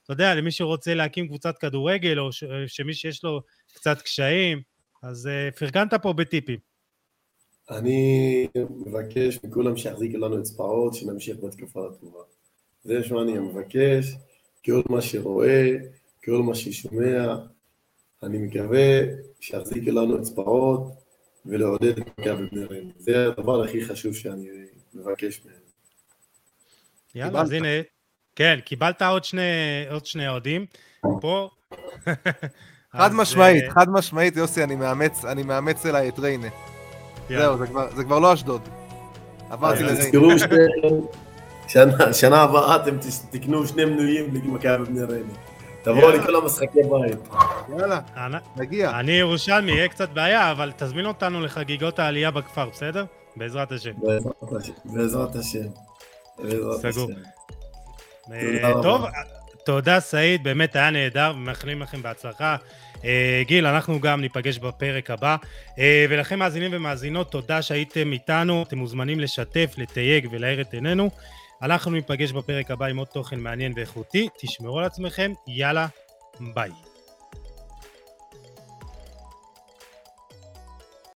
אתה יודע, למי שרוצה להקים קבוצת כדורגל, או ש... שמי שיש לו קצת קשיים, אז פרגנת פה בטיפים. אני מבקש מכולם שיחזיקו לנו אצבעות, שנמשיך בתקופה הטובה. זה מה אני מבקש, כל מה שרואה, כל מה ששומע, אני מקווה שיחזיקו לנו אצבעות ולעודד את מכבי בני ריינה. זה הדבר הכי חשוב שאני מבקש מהם. יאללה, אז הנה, כן, קיבלת עוד שני, עוד שני אוהדים פה. חד משמעית, אה, חד משמעית, יוסי, אני מאמץ, אני מאמץ אליי את ריינה. זהו, זה כבר לא אשדוד. עברתי לזה. תזכרו שנה הבאה אתם תקנו שני מנויים למכבי בני ריינה. תבואו לכל המשחקי בית. יאללה, נגיע. אני ירושלמי, יהיה קצת בעיה, אבל תזמין אותנו לחגיגות העלייה בכפר, בסדר? בעזרת השם. בעזרת השם. סגור. אה, טוב, תודה סעיד, באמת היה נהדר, ומאחלים לכם בהצלחה. אה, גיל, אנחנו גם ניפגש בפרק הבא. אה, ולכם מאזינים ומאזינות, תודה שהייתם איתנו. אתם מוזמנים לשתף, לתייג ולהאיר את עינינו. אנחנו ניפגש בפרק הבא עם עוד תוכן מעניין ואיכותי. תשמרו על עצמכם, יאללה, ביי.